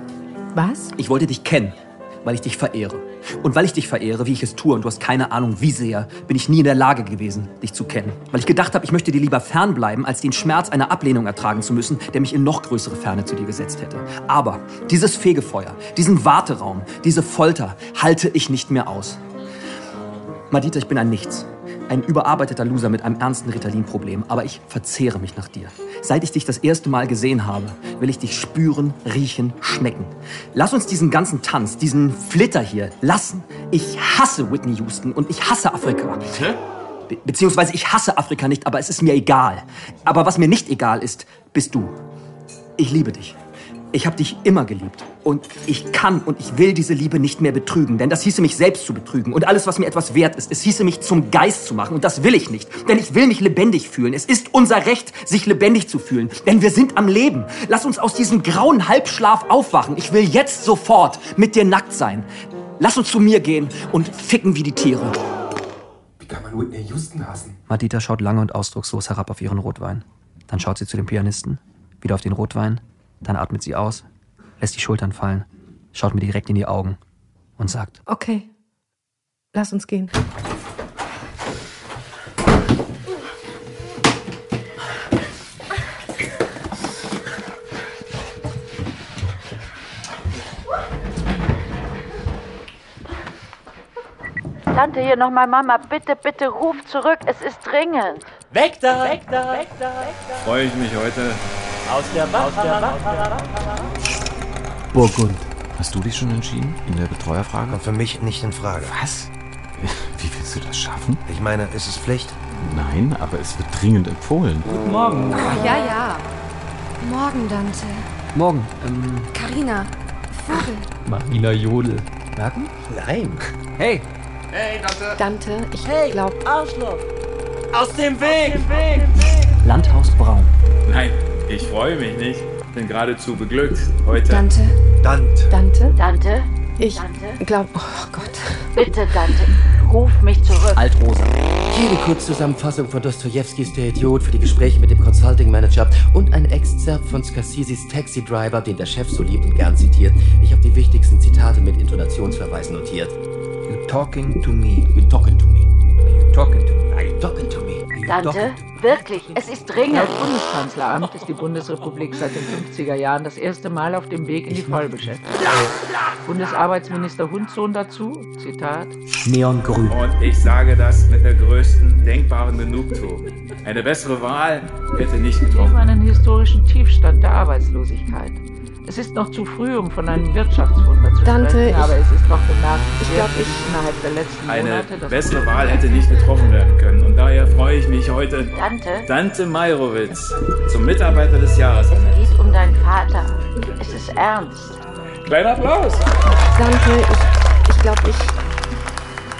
Was? Ich wollte dich kennen, weil ich dich verehre. Und weil ich dich verehre, wie ich es tue, und du hast keine Ahnung, wie sehr, bin ich nie in der Lage gewesen, dich zu kennen. Weil ich gedacht habe, ich möchte dir lieber fernbleiben, als den Schmerz einer Ablehnung ertragen zu müssen, der mich in noch größere Ferne zu dir gesetzt hätte. Aber dieses Fegefeuer, diesen Warteraum, diese Folter halte ich nicht mehr aus. Madita, ich bin ein Nichts. Ein überarbeiteter Loser mit einem ernsten Ritalin-Problem. Aber ich verzehre mich nach dir. Seit ich dich das erste Mal gesehen habe, will ich dich spüren, riechen, schmecken. Lass uns diesen ganzen Tanz, diesen Flitter hier lassen. Ich hasse Whitney Houston und ich hasse Afrika. Be beziehungsweise ich hasse Afrika nicht, aber es ist mir egal. Aber was mir nicht egal ist, bist du. Ich liebe dich. Ich habe dich immer geliebt. Und ich kann und ich will diese Liebe nicht mehr betrügen, denn das hieße mich selbst zu betrügen. Und alles, was mir etwas wert ist, es hieße mich zum Geist zu machen. Und das will ich nicht, denn ich will mich lebendig fühlen. Es ist unser Recht, sich lebendig zu fühlen, denn wir sind am Leben. Lass uns aus diesem grauen Halbschlaf aufwachen. Ich will jetzt sofort mit dir nackt sein. Lass uns zu mir gehen und ficken wie die Tiere. Wie kann man Whitney Houston hassen? Madita schaut lange und ausdruckslos herab auf ihren Rotwein. Dann schaut sie zu dem Pianisten, wieder auf den Rotwein, dann atmet sie aus, lässt die Schultern fallen, schaut mir direkt in die Augen und sagt, Okay. Lass uns gehen. Tante, hier nochmal Mama. Bitte, bitte ruf zurück. Es ist dringend. Weg da! Weg da! Weg da! Freue ich mich heute. Aus der Wand! Aus! Burgund. Hast du dich schon entschieden in der Betreuerfrage? Kommt für mich nicht in Frage. Was? Wie willst du das schaffen? Ich meine, ist es Pflicht? Nein, aber es wird dringend empfohlen. Guten Morgen. Oh, ja, ja. Morgen, Dante. Morgen, ähm, Carina. Vogel. Marina Jodel. Merken? Nein. Hey, Hey, Tante. Dante, ich Hey, glaube. Arschloch! Aus dem Weg! Landhaus Braun. Nein, ich freue mich nicht. Bin geradezu beglückt heute. Dante. Dante. Dante? Dante, Ich Dante. glaube. Oh Gott. bitte, Dante. Ruf mich zurück. Altrosa. Hier die Kurzzusammenfassung von Dostojewskis Der Idiot für die Gespräche mit dem Consulting Manager und ein Exzerpt von Scarsisis Taxi Driver, den der Chef so liebt und gern zitiert. Ich habe die wichtigsten Zitate mit Intonationsverweisen notiert. You talking to me. You talking to me. You talking to me. Are you talking to me? Dante, wirklich, es ist dringend. Laut Bundeskanzleramt ist die Bundesrepublik seit den 50er Jahren das erste Mal auf dem Weg in die Vollbeschäftigung. Bundesarbeitsminister Hundsohn dazu, Zitat, Neongrün. Und ich sage das mit der größten denkbaren Genugtuung. Eine bessere Wahl hätte nicht Wir haben getroffen. einen historischen Tiefstand der Arbeitslosigkeit. Es ist noch zu früh, um von einem Wirtschaftswunder zu Dante, sprechen, ich- aber es ist doch bemerkenswert, ich glaub, wie ich- innerhalb der letzten Eine Monate das bessere Wahl hätte nicht getroffen werden können. Und daher freue ich mich heute, Dante, Dante Meirowitz zum Mitarbeiter des Jahres es geht um deinen Vater. Es ist ernst. Kleiner Applaus. Dante, ich. Ich glaube, ich.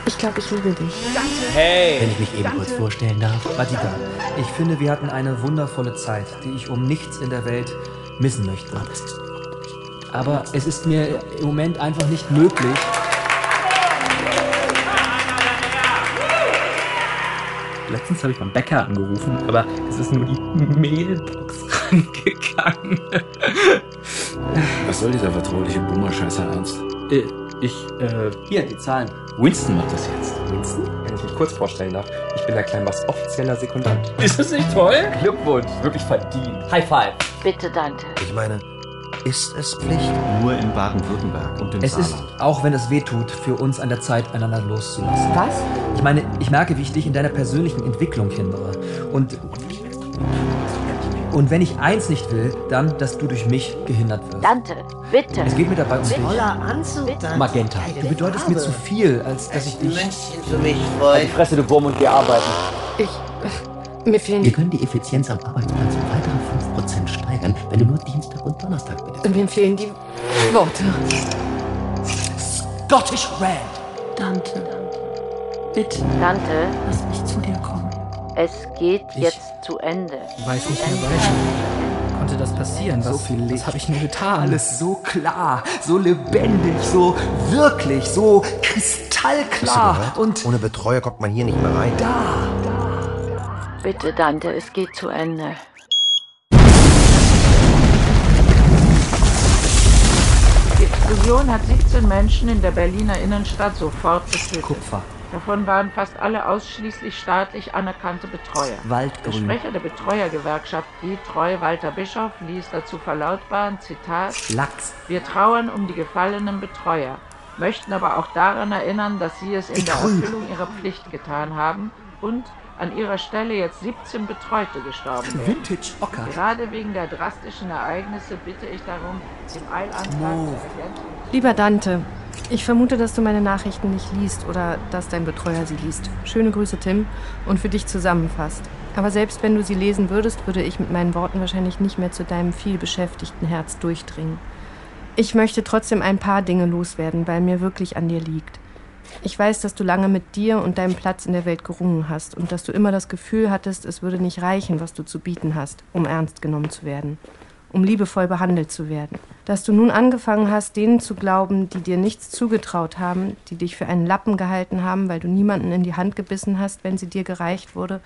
Ich glaube, ich liebe dich. Hey. Wenn ich mich eben kurz vorstellen darf. Madita, ich finde, wir hatten eine wundervolle Zeit, die ich um nichts in der Welt missen möchte. Aber es ist mir im Moment einfach nicht möglich. Letztens habe ich beim Bäcker angerufen, aber es ist nur die Mailbox rangegangen. Was soll dieser vertrauliche Boomer-Scheißer ernst? Äh, Ich, äh. Hier, die Zahlen. Winston macht das jetzt. Winston? Wenn ich mich kurz vorstellen darf, ich bin der Kleinbachs offizieller Sekundant. Ist das nicht toll? Glückwunsch. Wirklich verdient. High five. Bitte, Dante. Ich meine, ist es Pflicht? Nur in Baden-Württemberg und im Es ist, Saarland. auch wenn es weh tut, für uns an der Zeit, einander loszulassen. Was? Ich meine, ich merke, wie ich dich in deiner persönlichen Entwicklung hindere. Und. Und wenn ich eins nicht will, dann, dass du durch mich gehindert wirst. Dante, bitte. Es geht mir dabei um dich. Toller Anzug. Magenta, du bedeutest mir zu viel, als dass ich dich. Männchen für mich, Freund. Fresse, du Wurm, und geh arbeiten. Ich. Mir fehlen Wir können die Effizienz am Arbeitsplatz um Mir fehlen die Worte. Scottish Rand. Dante. Bitte. Dante, Lass mich zu dir kommen. es geht jetzt zu Ende. Ich weiß nicht mehr weiter. Konnte das passieren? Was, So viel Licht. was habe ich nur getan? Alles so klar, so lebendig, so wirklich, so kristallklar. Und Ohne Betreuer kommt man hier nicht mehr rein. da. Bitte, Dante, es geht zu Ende. Explosion hat 17 Menschen in der Berliner Innenstadt sofort getötet. Kupfer. Davon waren fast alle ausschließlich staatlich anerkannte Betreuer. Der Waldgrün. Sprecher der Betreuergewerkschaft G-Treu, Walter Bischof, ließ dazu verlautbaren, Zitat, Lachs. Wir trauern um die gefallenen Betreuer, möchten aber auch daran erinnern, dass sie es in der Grün. Erfüllung ihrer Pflicht getan haben und an ihrer Stelle jetzt 17 Betreute gestorben wären. Vintage Ocker. Gerade wegen der drastischen Ereignisse bitte ich darum, den Eilantrag zur Ergänzung Lieber Dante, ich vermute, dass du meine Nachrichten nicht liest oder dass dein Betreuer sie liest. Schöne Grüße, Tim, und für dich zusammenfasst. Aber selbst wenn du sie lesen würdest, würde ich mit meinen Worten wahrscheinlich nicht mehr zu deinem vielbeschäftigten Herz durchdringen. Ich möchte trotzdem ein paar Dinge loswerden, weil mir wirklich an dir liegt. Ich weiß, dass du lange mit dir und deinem Platz in der Welt gerungen hast und dass du immer das Gefühl hattest, es würde nicht reichen, was du zu bieten hast, um ernst genommen zu werden, um liebevoll behandelt zu werden. Dass du nun angefangen hast, denen zu glauben, die dir nichts zugetraut haben, die dich für einen Lappen gehalten haben, weil du niemanden in die Hand gebissen hast, wenn sie dir gereicht wurde,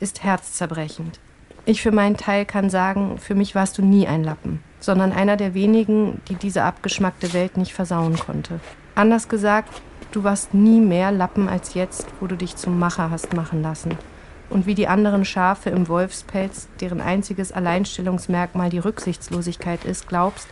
ist herzzerbrechend. Ich für meinen Teil kann sagen, für mich warst du nie ein Lappen, sondern einer der wenigen, die diese abgeschmackte Welt nicht versauen konnte. Anders gesagt, du warst nie mehr Lappen als jetzt, wo du dich zum Macher hast machen lassen. Und wie die anderen Schafe im Wolfspelz, deren einziges Alleinstellungsmerkmal die Rücksichtslosigkeit ist, glaubst,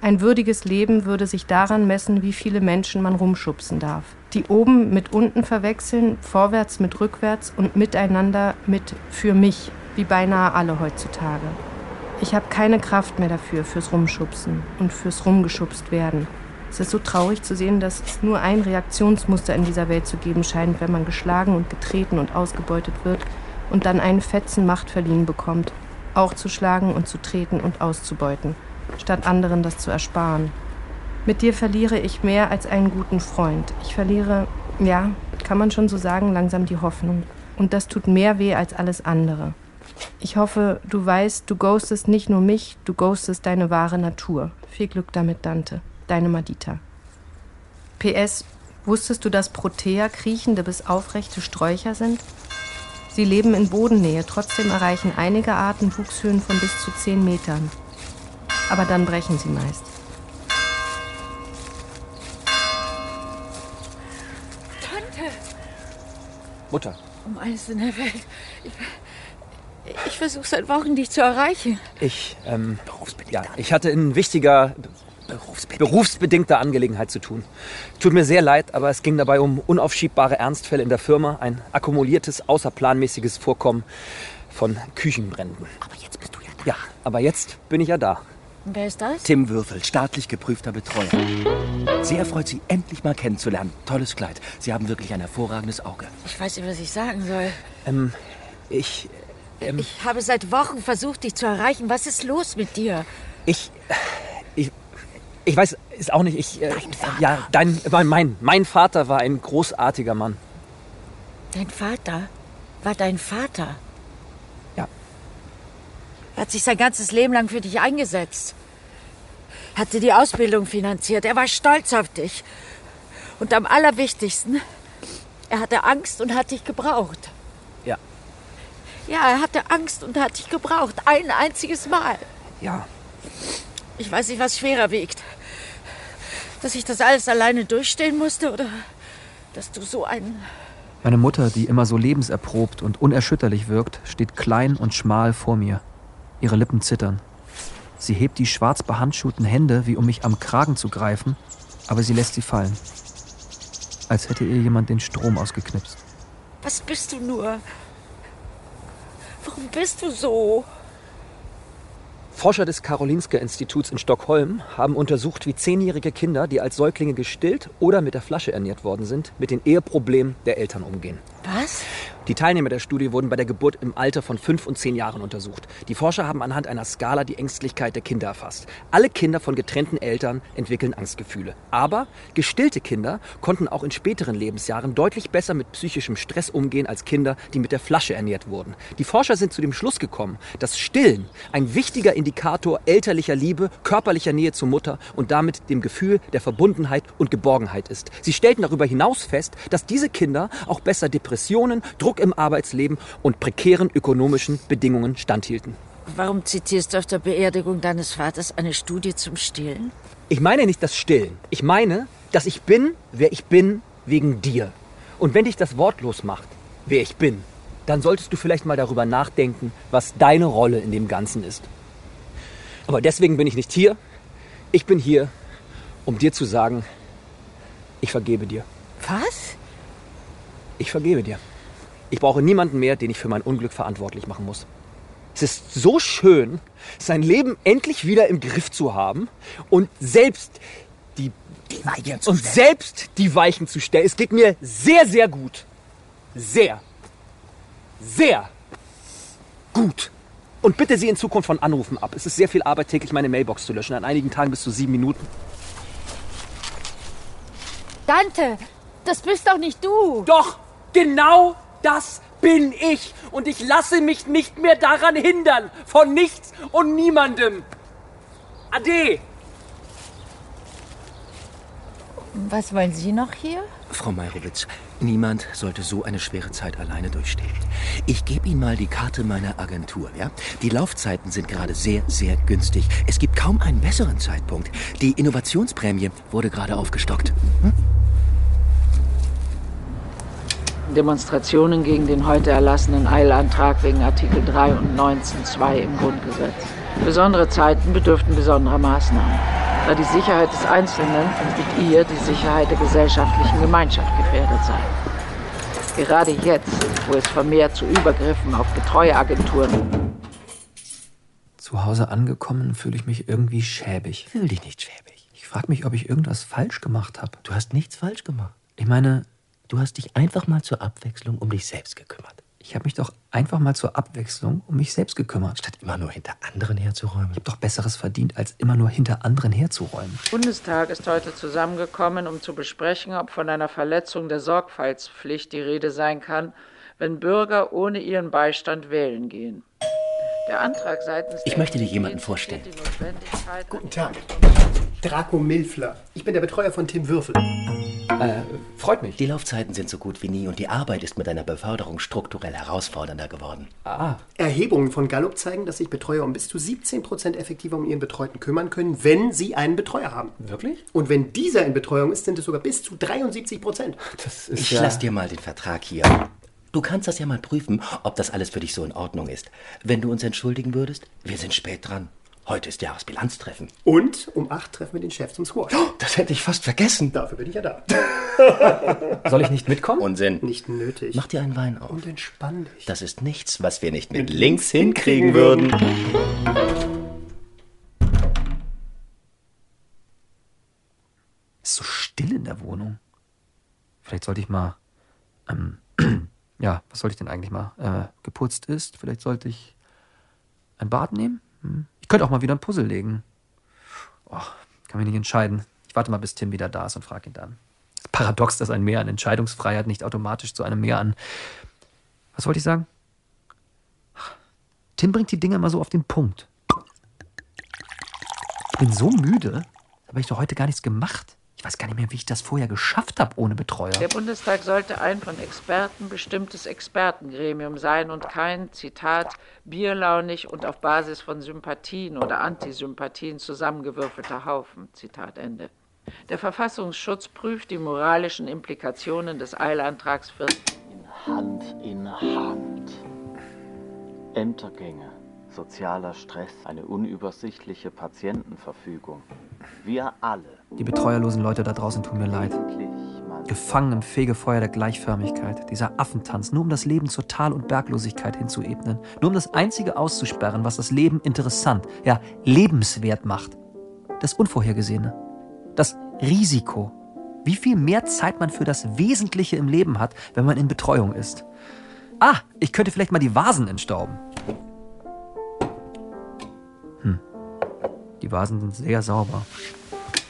ein würdiges Leben würde sich daran messen, wie viele Menschen man rumschubsen darf. Die oben mit unten verwechseln, vorwärts mit rückwärts und miteinander mit für mich, wie beinahe alle heutzutage. Ich habe keine Kraft mehr dafür, fürs Rumschubsen und fürs Rumgeschubst werden. Es ist so traurig zu sehen, dass es nur ein Reaktionsmuster in dieser Welt zu geben scheint, wenn man geschlagen und getreten und ausgebeutet wird und dann einen Fetzen Macht verliehen bekommt, auch zu schlagen und zu treten und auszubeuten, statt anderen das zu ersparen. Mit dir verliere ich mehr als einen guten Freund. Ich verliere, ja, kann man schon so sagen, langsam die Hoffnung. Und das tut mehr weh als alles andere. Ich hoffe, du weißt, du ghostest nicht nur mich, du ghostest deine wahre Natur. Viel Glück damit, Dante. Deine Madita. PS, wusstest du, dass Protea kriechende bis aufrechte Sträucher sind? Sie leben in Bodennähe, trotzdem erreichen einige Arten Wuchshöhen von bis zu 10 Metern. Aber dann brechen sie meist. Tante, Mutter. um alles in der Welt. Ich, ich versuche seit Wochen, dich zu erreichen. Ich, ähm, ja, ich hatte in wichtiger, berufsbedingter Angelegenheit zu tun. Tut mir sehr leid, aber es ging dabei um unaufschiebbare Ernstfälle in der Firma, ein akkumuliertes, außerplanmäßiges Vorkommen von Küchenbränden. Aber jetzt bist du ja da. Ja, aber jetzt bin ich ja da. Und wer ist das? Tim Würfel, staatlich geprüfter Betreuer. Sehr erfreut, Sie endlich mal kennenzulernen. Tolles Kleid. Sie haben wirklich ein hervorragendes Auge. Ich weiß nicht, was ich sagen soll. Ähm, ich, ähm, Ich habe seit Wochen versucht, dich zu erreichen. Was ist los mit dir? ich, ich, ich weiß, ist auch nicht, ich, äh, ja, dein, mein, mein, mein Vater war ein großartiger Mann. Dein Vater war dein Vater. Ja. Er hat sich sein ganzes Leben lang für dich eingesetzt. Hat dir die Ausbildung finanziert. Er war stolz auf dich. Und am allerwichtigsten, er hatte Angst und hat dich gebraucht. Ja. Ja, er hatte Angst und hat dich gebraucht. Ein einziges Mal. Ja. Ich weiß nicht, was schwerer wiegt. Dass ich das alles alleine durchstehen musste oder dass du so ein. Meine Mutter, die immer so lebenserprobt und unerschütterlich wirkt, steht klein und schmal vor mir. Ihre Lippen zittern. Sie hebt die schwarz behandschuhten Hände, wie um mich am Kragen zu greifen, aber sie lässt sie fallen. Als hätte ihr jemand den Strom ausgeknipst. Was bist du nur? Warum bist du so? Forscher des Karolinska-Instituts in Stockholm haben untersucht, wie zehnjährige Kinder, die als Säuglinge gestillt oder mit der Flasche ernährt worden sind, mit den Eheproblemen der Eltern umgehen. Was? Die Teilnehmer der Studie wurden bei der Geburt im Alter von fünf und zehn Jahren untersucht. Die Forscher haben anhand einer Skala die Ängstlichkeit der Kinder erfasst. Alle Kinder von getrennten Eltern entwickeln Angstgefühle. Aber gestillte Kinder konnten auch in späteren Lebensjahren deutlich besser mit psychischem Stress umgehen als Kinder, die mit der Flasche ernährt wurden. Die Forscher sind zu dem Schluss gekommen, dass Stillen ein wichtiger Indikator elterlicher Liebe, körperlicher Nähe zur Mutter und damit dem Gefühl der Verbundenheit und Geborgenheit ist. Sie stellten darüber hinaus fest, dass diese Kinder auch besser Depressionen, Druck im Arbeitsleben und prekären ökonomischen Bedingungen standhielten. Warum zitierst du auf der Beerdigung deines Vaters eine Studie zum Stillen? Ich meine nicht das Stillen. Ich meine, dass ich bin, wer ich bin, wegen dir. Und wenn dich das wortlos macht, wer ich bin, dann solltest du vielleicht mal darüber nachdenken, was deine Rolle in dem Ganzen ist. Aber deswegen bin ich nicht hier. Ich bin hier, um dir zu sagen, ich vergebe dir. Was? Ich vergebe dir. Ich brauche niemanden mehr, den ich für mein Unglück verantwortlich machen muss. Es ist so schön, sein Leben endlich wieder im Griff zu haben und selbst die, die Weichen zu und stellen. selbst die Weichen zu stellen. Es geht mir sehr, sehr gut. Sehr. Sehr gut. Und bitte Sie in Zukunft von Anrufen ab. Es ist sehr viel Arbeit, täglich meine Mailbox zu löschen. An einigen Tagen bis zu sieben Minuten. Dante, das bist doch nicht du. Doch, genau das bin ich. Und ich lasse mich nicht mehr daran hindern. Von nichts und niemandem. Ade. Was wollen Sie noch hier? Frau Meirowitz, niemand sollte so eine schwere Zeit alleine durchstehen. Ich gebe Ihnen mal die Karte meiner Agentur, ja? Die Laufzeiten sind gerade sehr, sehr günstig. Es gibt kaum einen besseren Zeitpunkt. Die Innovationsprämie wurde gerade aufgestockt. Hm? Demonstrationen gegen den heute erlassenen Eilantrag wegen Artikel 3 und 19.2 im Grundgesetz. Besondere Zeiten bedürften besonderer Maßnahmen, da die Sicherheit des Einzelnen und mit ihr die Sicherheit der gesellschaftlichen Gemeinschaft gefährdet sei. Gerade jetzt, wo es vermehrt zu Übergriffen auf Betreueragenturen Zu Hause angekommen fühle ich mich irgendwie schäbig. Fühl dich nicht schäbig. Ich frage mich, ob ich irgendwas falsch gemacht habe. Du hast nichts falsch gemacht. Ich meine, Du hast dich einfach mal zur Abwechslung um dich selbst gekümmert. ich habe mich doch einfach mal zur Abwechslung um mich selbst gekümmert. Statt immer nur hinter anderen herzuräumen. Ich habe doch Besseres verdient, als immer nur hinter anderen herzuräumen. Der Bundestag ist heute zusammengekommen, um zu besprechen, ob von einer Verletzung der Sorgfaltspflicht die Rede sein kann, wenn Bürger ohne ihren Beistand wählen gehen. Der Antrag seitens Ich möchte dir jemanden vorstellen. Guten Tag. Draco Milfler. Ich bin der Betreuer von Tim Würfel. Äh, freut mich. Die Laufzeiten sind so gut wie nie und die Arbeit ist mit deiner Beförderung strukturell herausfordernder geworden. Ah, Erhebungen von Gallup zeigen, dass sich Betreuer um bis zu 17% effektiver um ihren Betreuten kümmern können, wenn sie einen Betreuer haben. wirklich? Und wenn dieser in Betreuung ist, sind es sogar bis zu 73%. Das ist Ich ja... lass dir mal den Vertrag hier. Du kannst das ja mal prüfen, ob das alles für dich so in Ordnung ist. Wenn du uns entschuldigen würdest, wir sind spät dran. Heute ist Jahresbilanztreffen. Und um 8 treffen wir den Chef zum Squash. Das hätte ich fast vergessen. Dafür bin ich ja da. Soll ich nicht mitkommen? Unsinn. Nicht nötig. Mach dir einen Wein auf. Und entspann dich. Das ist nichts, was wir nicht mit links hinkriegen würden. Es ist so still in der Wohnung. Vielleicht sollte ich mal. Ähm, ja, was sollte ich denn eigentlich mal? Äh, geputzt ist. Vielleicht sollte ich ein Bad nehmen. Hm. Könnte auch mal wieder ein Puzzle legen. Oh, kann mich nicht entscheiden. Ich warte mal, bis Tim wieder da ist und frage ihn dann. Paradox, dass ein Mehr an Entscheidungsfreiheit nicht automatisch zu einem Mehr an. Was wollte ich sagen? Tim bringt die Dinge immer so auf den Punkt. Ich bin so müde. Habe ich doch heute gar nichts gemacht. Ich weiß gar nicht mehr, wie ich das vorher geschafft habe ohne Betreuer. Der Bundestag sollte ein von Experten bestimmtes Expertengremium sein und kein, Zitat, bierlaunig und auf Basis von Sympathien oder Antisympathien zusammengewürfelter Haufen, Zitat Ende. Der Verfassungsschutz prüft die moralischen Implikationen des Eilantrags für Hand in Hand. Ämtergänge, sozialer Stress, eine unübersichtliche Patientenverfügung. Wir alle. Die betreuerlosen Leute da draußen tun mir leid. Gefangen im Fegefeuer der Gleichförmigkeit, dieser Affentanz, nur um das Leben zur Tal- und Berglosigkeit hinzuebnen, nur um das Einzige auszusperren, was das Leben interessant, ja lebenswert macht. Das Unvorhergesehene, das Risiko. Wie viel mehr Zeit man für das Wesentliche im Leben hat, wenn man in Betreuung ist. Ah, ich könnte vielleicht mal die Vasen entstauben. Die Vasen sind sehr sauber.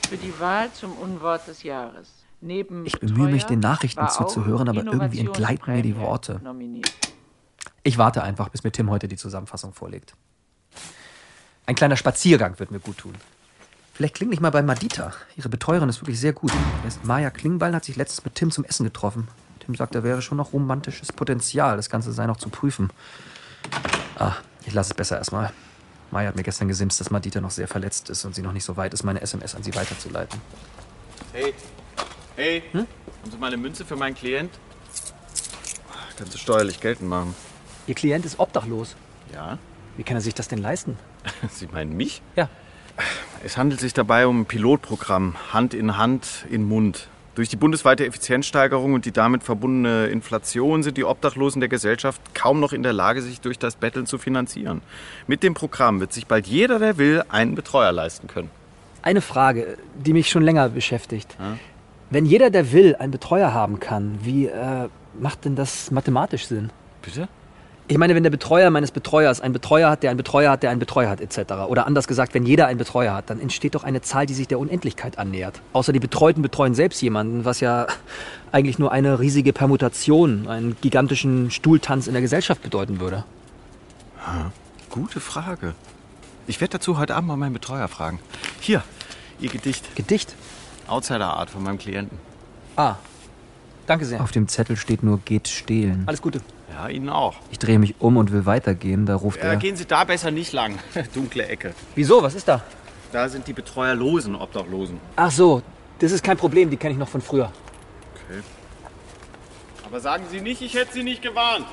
für die Wahl zum Unwort des Jahres. Neben Ich bemühe mich, den Nachrichten zuzuhören, aber irgendwie entgleiten mir die Worte. nominiert. Ich warte einfach, bis mir Tim heute die Zusammenfassung vorlegt. Ein kleiner Spaziergang wird mir gut tun. Vielleicht klinge ich mal bei Madita. Ihre Betreuerin ist wirklich sehr gut. Erst Maja Klingbeil hat sich letztens mit Tim zum Essen getroffen. Tim sagt, da wäre schon noch romantisches Potenzial. Das Ganze sei noch zu prüfen. Ah, ich lasse es besser erstmal. Maja hat mir gestern gesimst, dass Madita noch sehr verletzt ist und sie noch nicht so weit ist, meine SMS an sie weiterzuleiten. Hey, hey, Hm? haben Sie mal eine Münze für meinen Klient? Kannst du steuerlich geltend machen. Ihr Klient ist obdachlos. Ja? Wie kann er sich das denn leisten? Sie meinen mich? Ja. Es handelt sich dabei um ein Pilotprogramm, Hand in Hand in Mund. Durch die bundesweite Effizienzsteigerung und die damit verbundene Inflation sind die Obdachlosen der Gesellschaft kaum noch in der Lage, sich durch das Betteln zu finanzieren. Mit dem Programm wird sich bald jeder, der will, einen Betreuer leisten können. Eine Frage, die mich schon länger beschäftigt. Wenn jeder, der will, einen Betreuer haben kann, wie äh, macht denn das mathematisch Sinn? Bitte? Ich meine, wenn der Betreuer meines Betreuers einen Betreuer hat, der einen Betreuer hat, der einen Betreuer hat, etc. Oder anders gesagt, wenn jeder einen Betreuer hat, dann entsteht doch eine Zahl, die sich der Unendlichkeit annähert. Außer die Betreuten betreuen selbst jemanden, was ja eigentlich nur eine riesige Permutation, einen gigantischen Stuhltanz in der Gesellschaft bedeuten würde. Ha, gute Frage. Ich werde dazu heute Abend mal meinen Betreuer fragen. Hier, Ihr Gedicht. Gedicht? Outsider-Art von meinem Klienten. Ah, danke sehr. Auf dem Zettel steht nur geht stehlen. Alles Gute. Ja, Ihnen auch. Ich drehe mich um und will weitergehen, da ruft Ja, er. gehen Sie da besser nicht lang. Dunkle Ecke. Wieso? Was ist da? Da sind die Betreuerlosen Obdachlosen. Ach so, das ist kein Problem, die kenne ich noch von früher. Okay. Aber sagen Sie nicht, ich hätte Sie nicht gewarnt.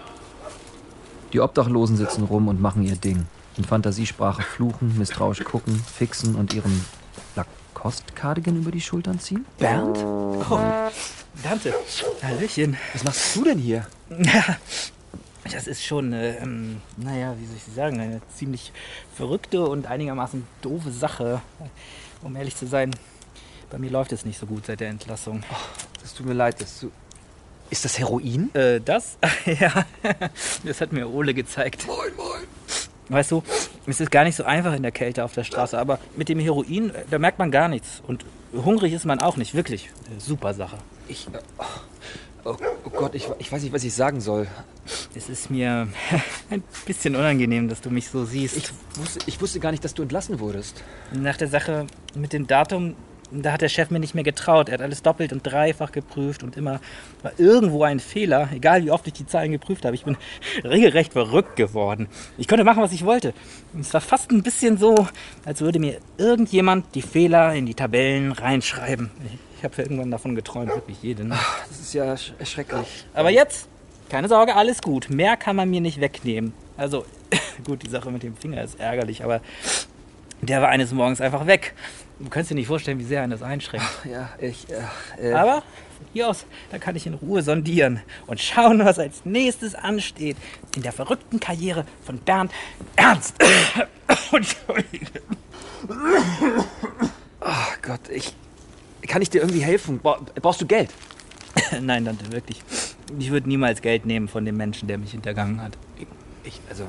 Die Obdachlosen sitzen rum und machen ihr Ding. In Fantasiesprache fluchen, misstrauisch gucken, fixen und ihren Lacoste-Cardigan über die Schultern ziehen. Bernd? Oh, Dante. Hallöchen. Was machst du denn hier? Ja, das ist schon, äh, ähm, naja, wie soll ich sagen, eine ziemlich verrückte und einigermaßen doofe Sache. Um ehrlich zu sein, bei mir läuft es nicht so gut seit der Entlassung. das tut mir leid, das du. Ist das Heroin? Äh, das? ja, das hat mir Ole gezeigt. Moin, moin. Weißt du, es ist gar nicht so einfach in der Kälte auf der Straße, aber mit dem Heroin, äh, da merkt man gar nichts. Und hungrig ist man auch nicht, wirklich. Äh, Super Sache. Ich. Äh, oh, oh Gott, ich, ich weiß nicht, was ich sagen soll. Es ist mir ein bisschen unangenehm, dass du mich so siehst. Ich wusste, ich wusste gar nicht, dass du entlassen wurdest. Nach der Sache mit dem Datum, da hat der Chef mir nicht mehr getraut. Er hat alles doppelt und dreifach geprüft und immer war irgendwo ein Fehler, egal wie oft ich die Zahlen geprüft habe. Ich bin regelrecht verrückt geworden. Ich konnte machen, was ich wollte. Es war fast ein bisschen so, als würde mir irgendjemand die Fehler in die Tabellen reinschreiben. Ich habe irgendwann davon geträumt, wirklich jede Nacht. Das ist ja ersch- erschrecklich. Aber jetzt, keine Sorge, alles gut. Mehr kann man mir nicht wegnehmen. Also, gut, die Sache mit dem Finger ist ärgerlich, aber der war eines Morgens einfach weg. Du kannst dir nicht vorstellen, wie sehr einen das einschränkt. Ja, ich. Äh, äh, Aber hier aus, da kann ich in Ruhe sondieren und schauen, was als nächstes ansteht in der verrückten Karriere von Bernd Ernst. Entschuldige. Ach Gott, ich. Kann ich dir irgendwie helfen? Bra- Brauchst du Geld? Nein, Dante, wirklich. Ich würde niemals Geld nehmen von dem Menschen, der mich hintergangen hat. Ich, also,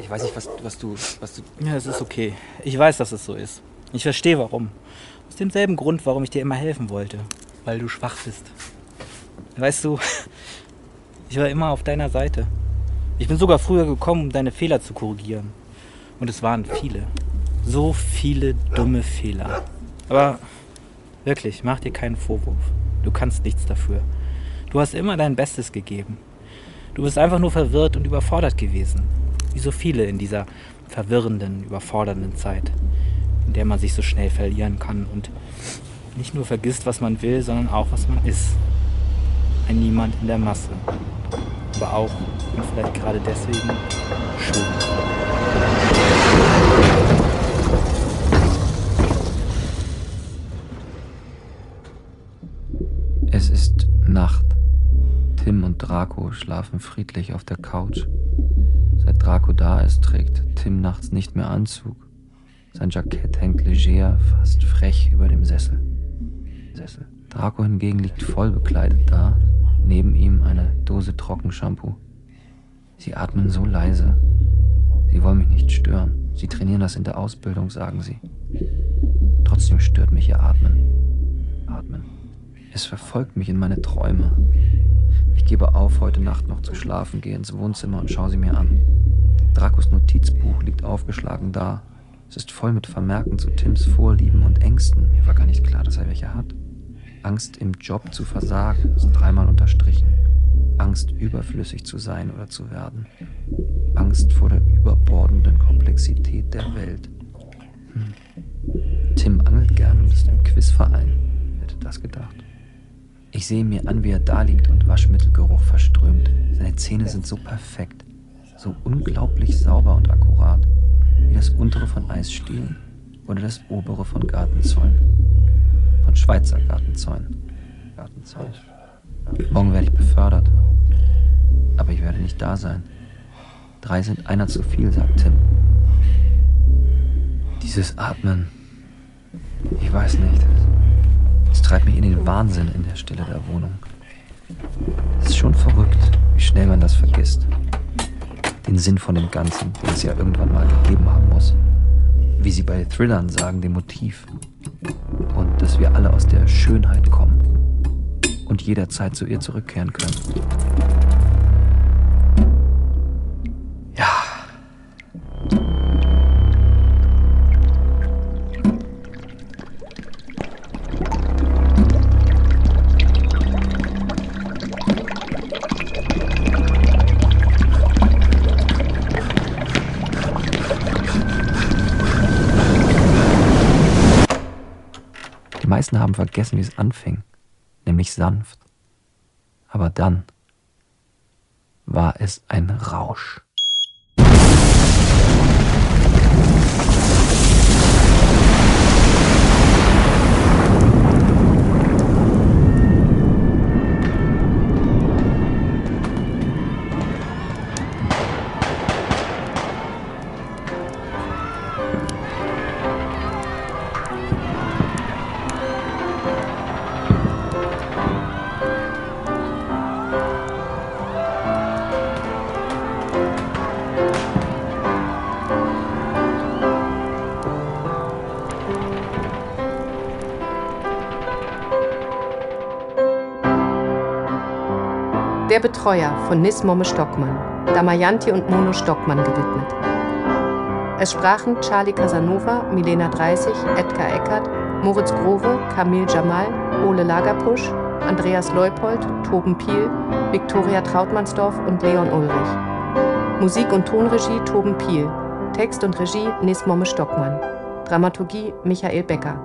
ich weiß nicht, was, was du. Was du Ja, es ist okay. Ich weiß, dass es so ist. Ich verstehe warum. Aus demselben Grund, warum ich dir immer helfen wollte. Weil du schwach bist. Weißt du, ich war immer auf deiner Seite. Ich bin sogar früher gekommen, um deine Fehler zu korrigieren. Und es waren viele. So viele dumme Fehler. Aber wirklich, mach dir keinen Vorwurf. Du kannst nichts dafür. Du hast immer dein Bestes gegeben. Du bist einfach nur verwirrt und überfordert gewesen. Wie so viele in dieser verwirrenden, überfordernden Zeit, in der man sich so schnell verlieren kann. Und nicht nur vergisst, was man will, sondern auch, was man ist. Ein Niemand in der Masse. Aber auch und vielleicht gerade deswegen schön. Draco schlafen friedlich auf der Couch. Seit Draco da ist, trägt Tim nachts nicht mehr Anzug. Sein Jackett hängt leger, fast frech über dem Sessel. Sessel. Draco hingegen liegt voll bekleidet da, neben ihm eine Dose Trockenshampoo. Sie atmen so leise. Sie wollen mich nicht stören. Sie trainieren das in der Ausbildung, sagen sie. Trotzdem stört mich ihr Atmen. Atmen. Es verfolgt mich in meine Träume. Ich gebe auf, heute Nacht noch zu schlafen, gehe ins Wohnzimmer und schaue sie mir an. Dracos Notizbuch liegt aufgeschlagen da. Es ist voll mit Vermerken zu Tims Vorlieben und Ängsten. Mir war gar nicht klar, dass er welche hat. Angst im Job zu versagen, ist dreimal unterstrichen. Angst überflüssig zu sein oder zu werden. Angst vor der überbordenden Komplexität der Welt. Hm. Tim angelt gern und ist im Quizverein. Hätte das gedacht? Ich sehe mir an, wie er da liegt und Waschmittelgeruch verströmt. Seine Zähne sind so perfekt, so unglaublich sauber und akkurat, wie das untere von Eisstielen oder das obere von Gartenzäunen. Von Schweizer Gartenzäunen. Gartenzäunen. Morgen werde ich befördert. Aber ich werde nicht da sein. Drei sind einer zu viel, sagt Tim. Dieses Atmen. Ich weiß nicht. Es treibt mich in den Wahnsinn in der Stille der Wohnung. Es ist schon verrückt, wie schnell man das vergisst. Den Sinn von dem Ganzen, den es ja irgendwann mal gegeben haben muss. Wie sie bei Thrillern sagen, dem Motiv. Und dass wir alle aus der Schönheit kommen und jederzeit zu ihr zurückkehren können. Haben vergessen, wie es anfing, nämlich sanft. Aber dann war es ein Rausch. Betreuer von Nis Momme Stockmann, Damayanti und Mono Stockmann gewidmet. Es sprachen Charlie Casanova, Milena 30, Edgar Eckert, Moritz Grove, Kamil Jamal, Ole Lagerpusch, Andreas Leupold, Toben Piel, Viktoria Trautmannsdorf und Leon Ulrich. Musik und Tonregie Toben Piel. Text und Regie Nis Momme Stockmann. Dramaturgie Michael Becker.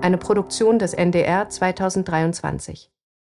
Eine Produktion des NDR 2023.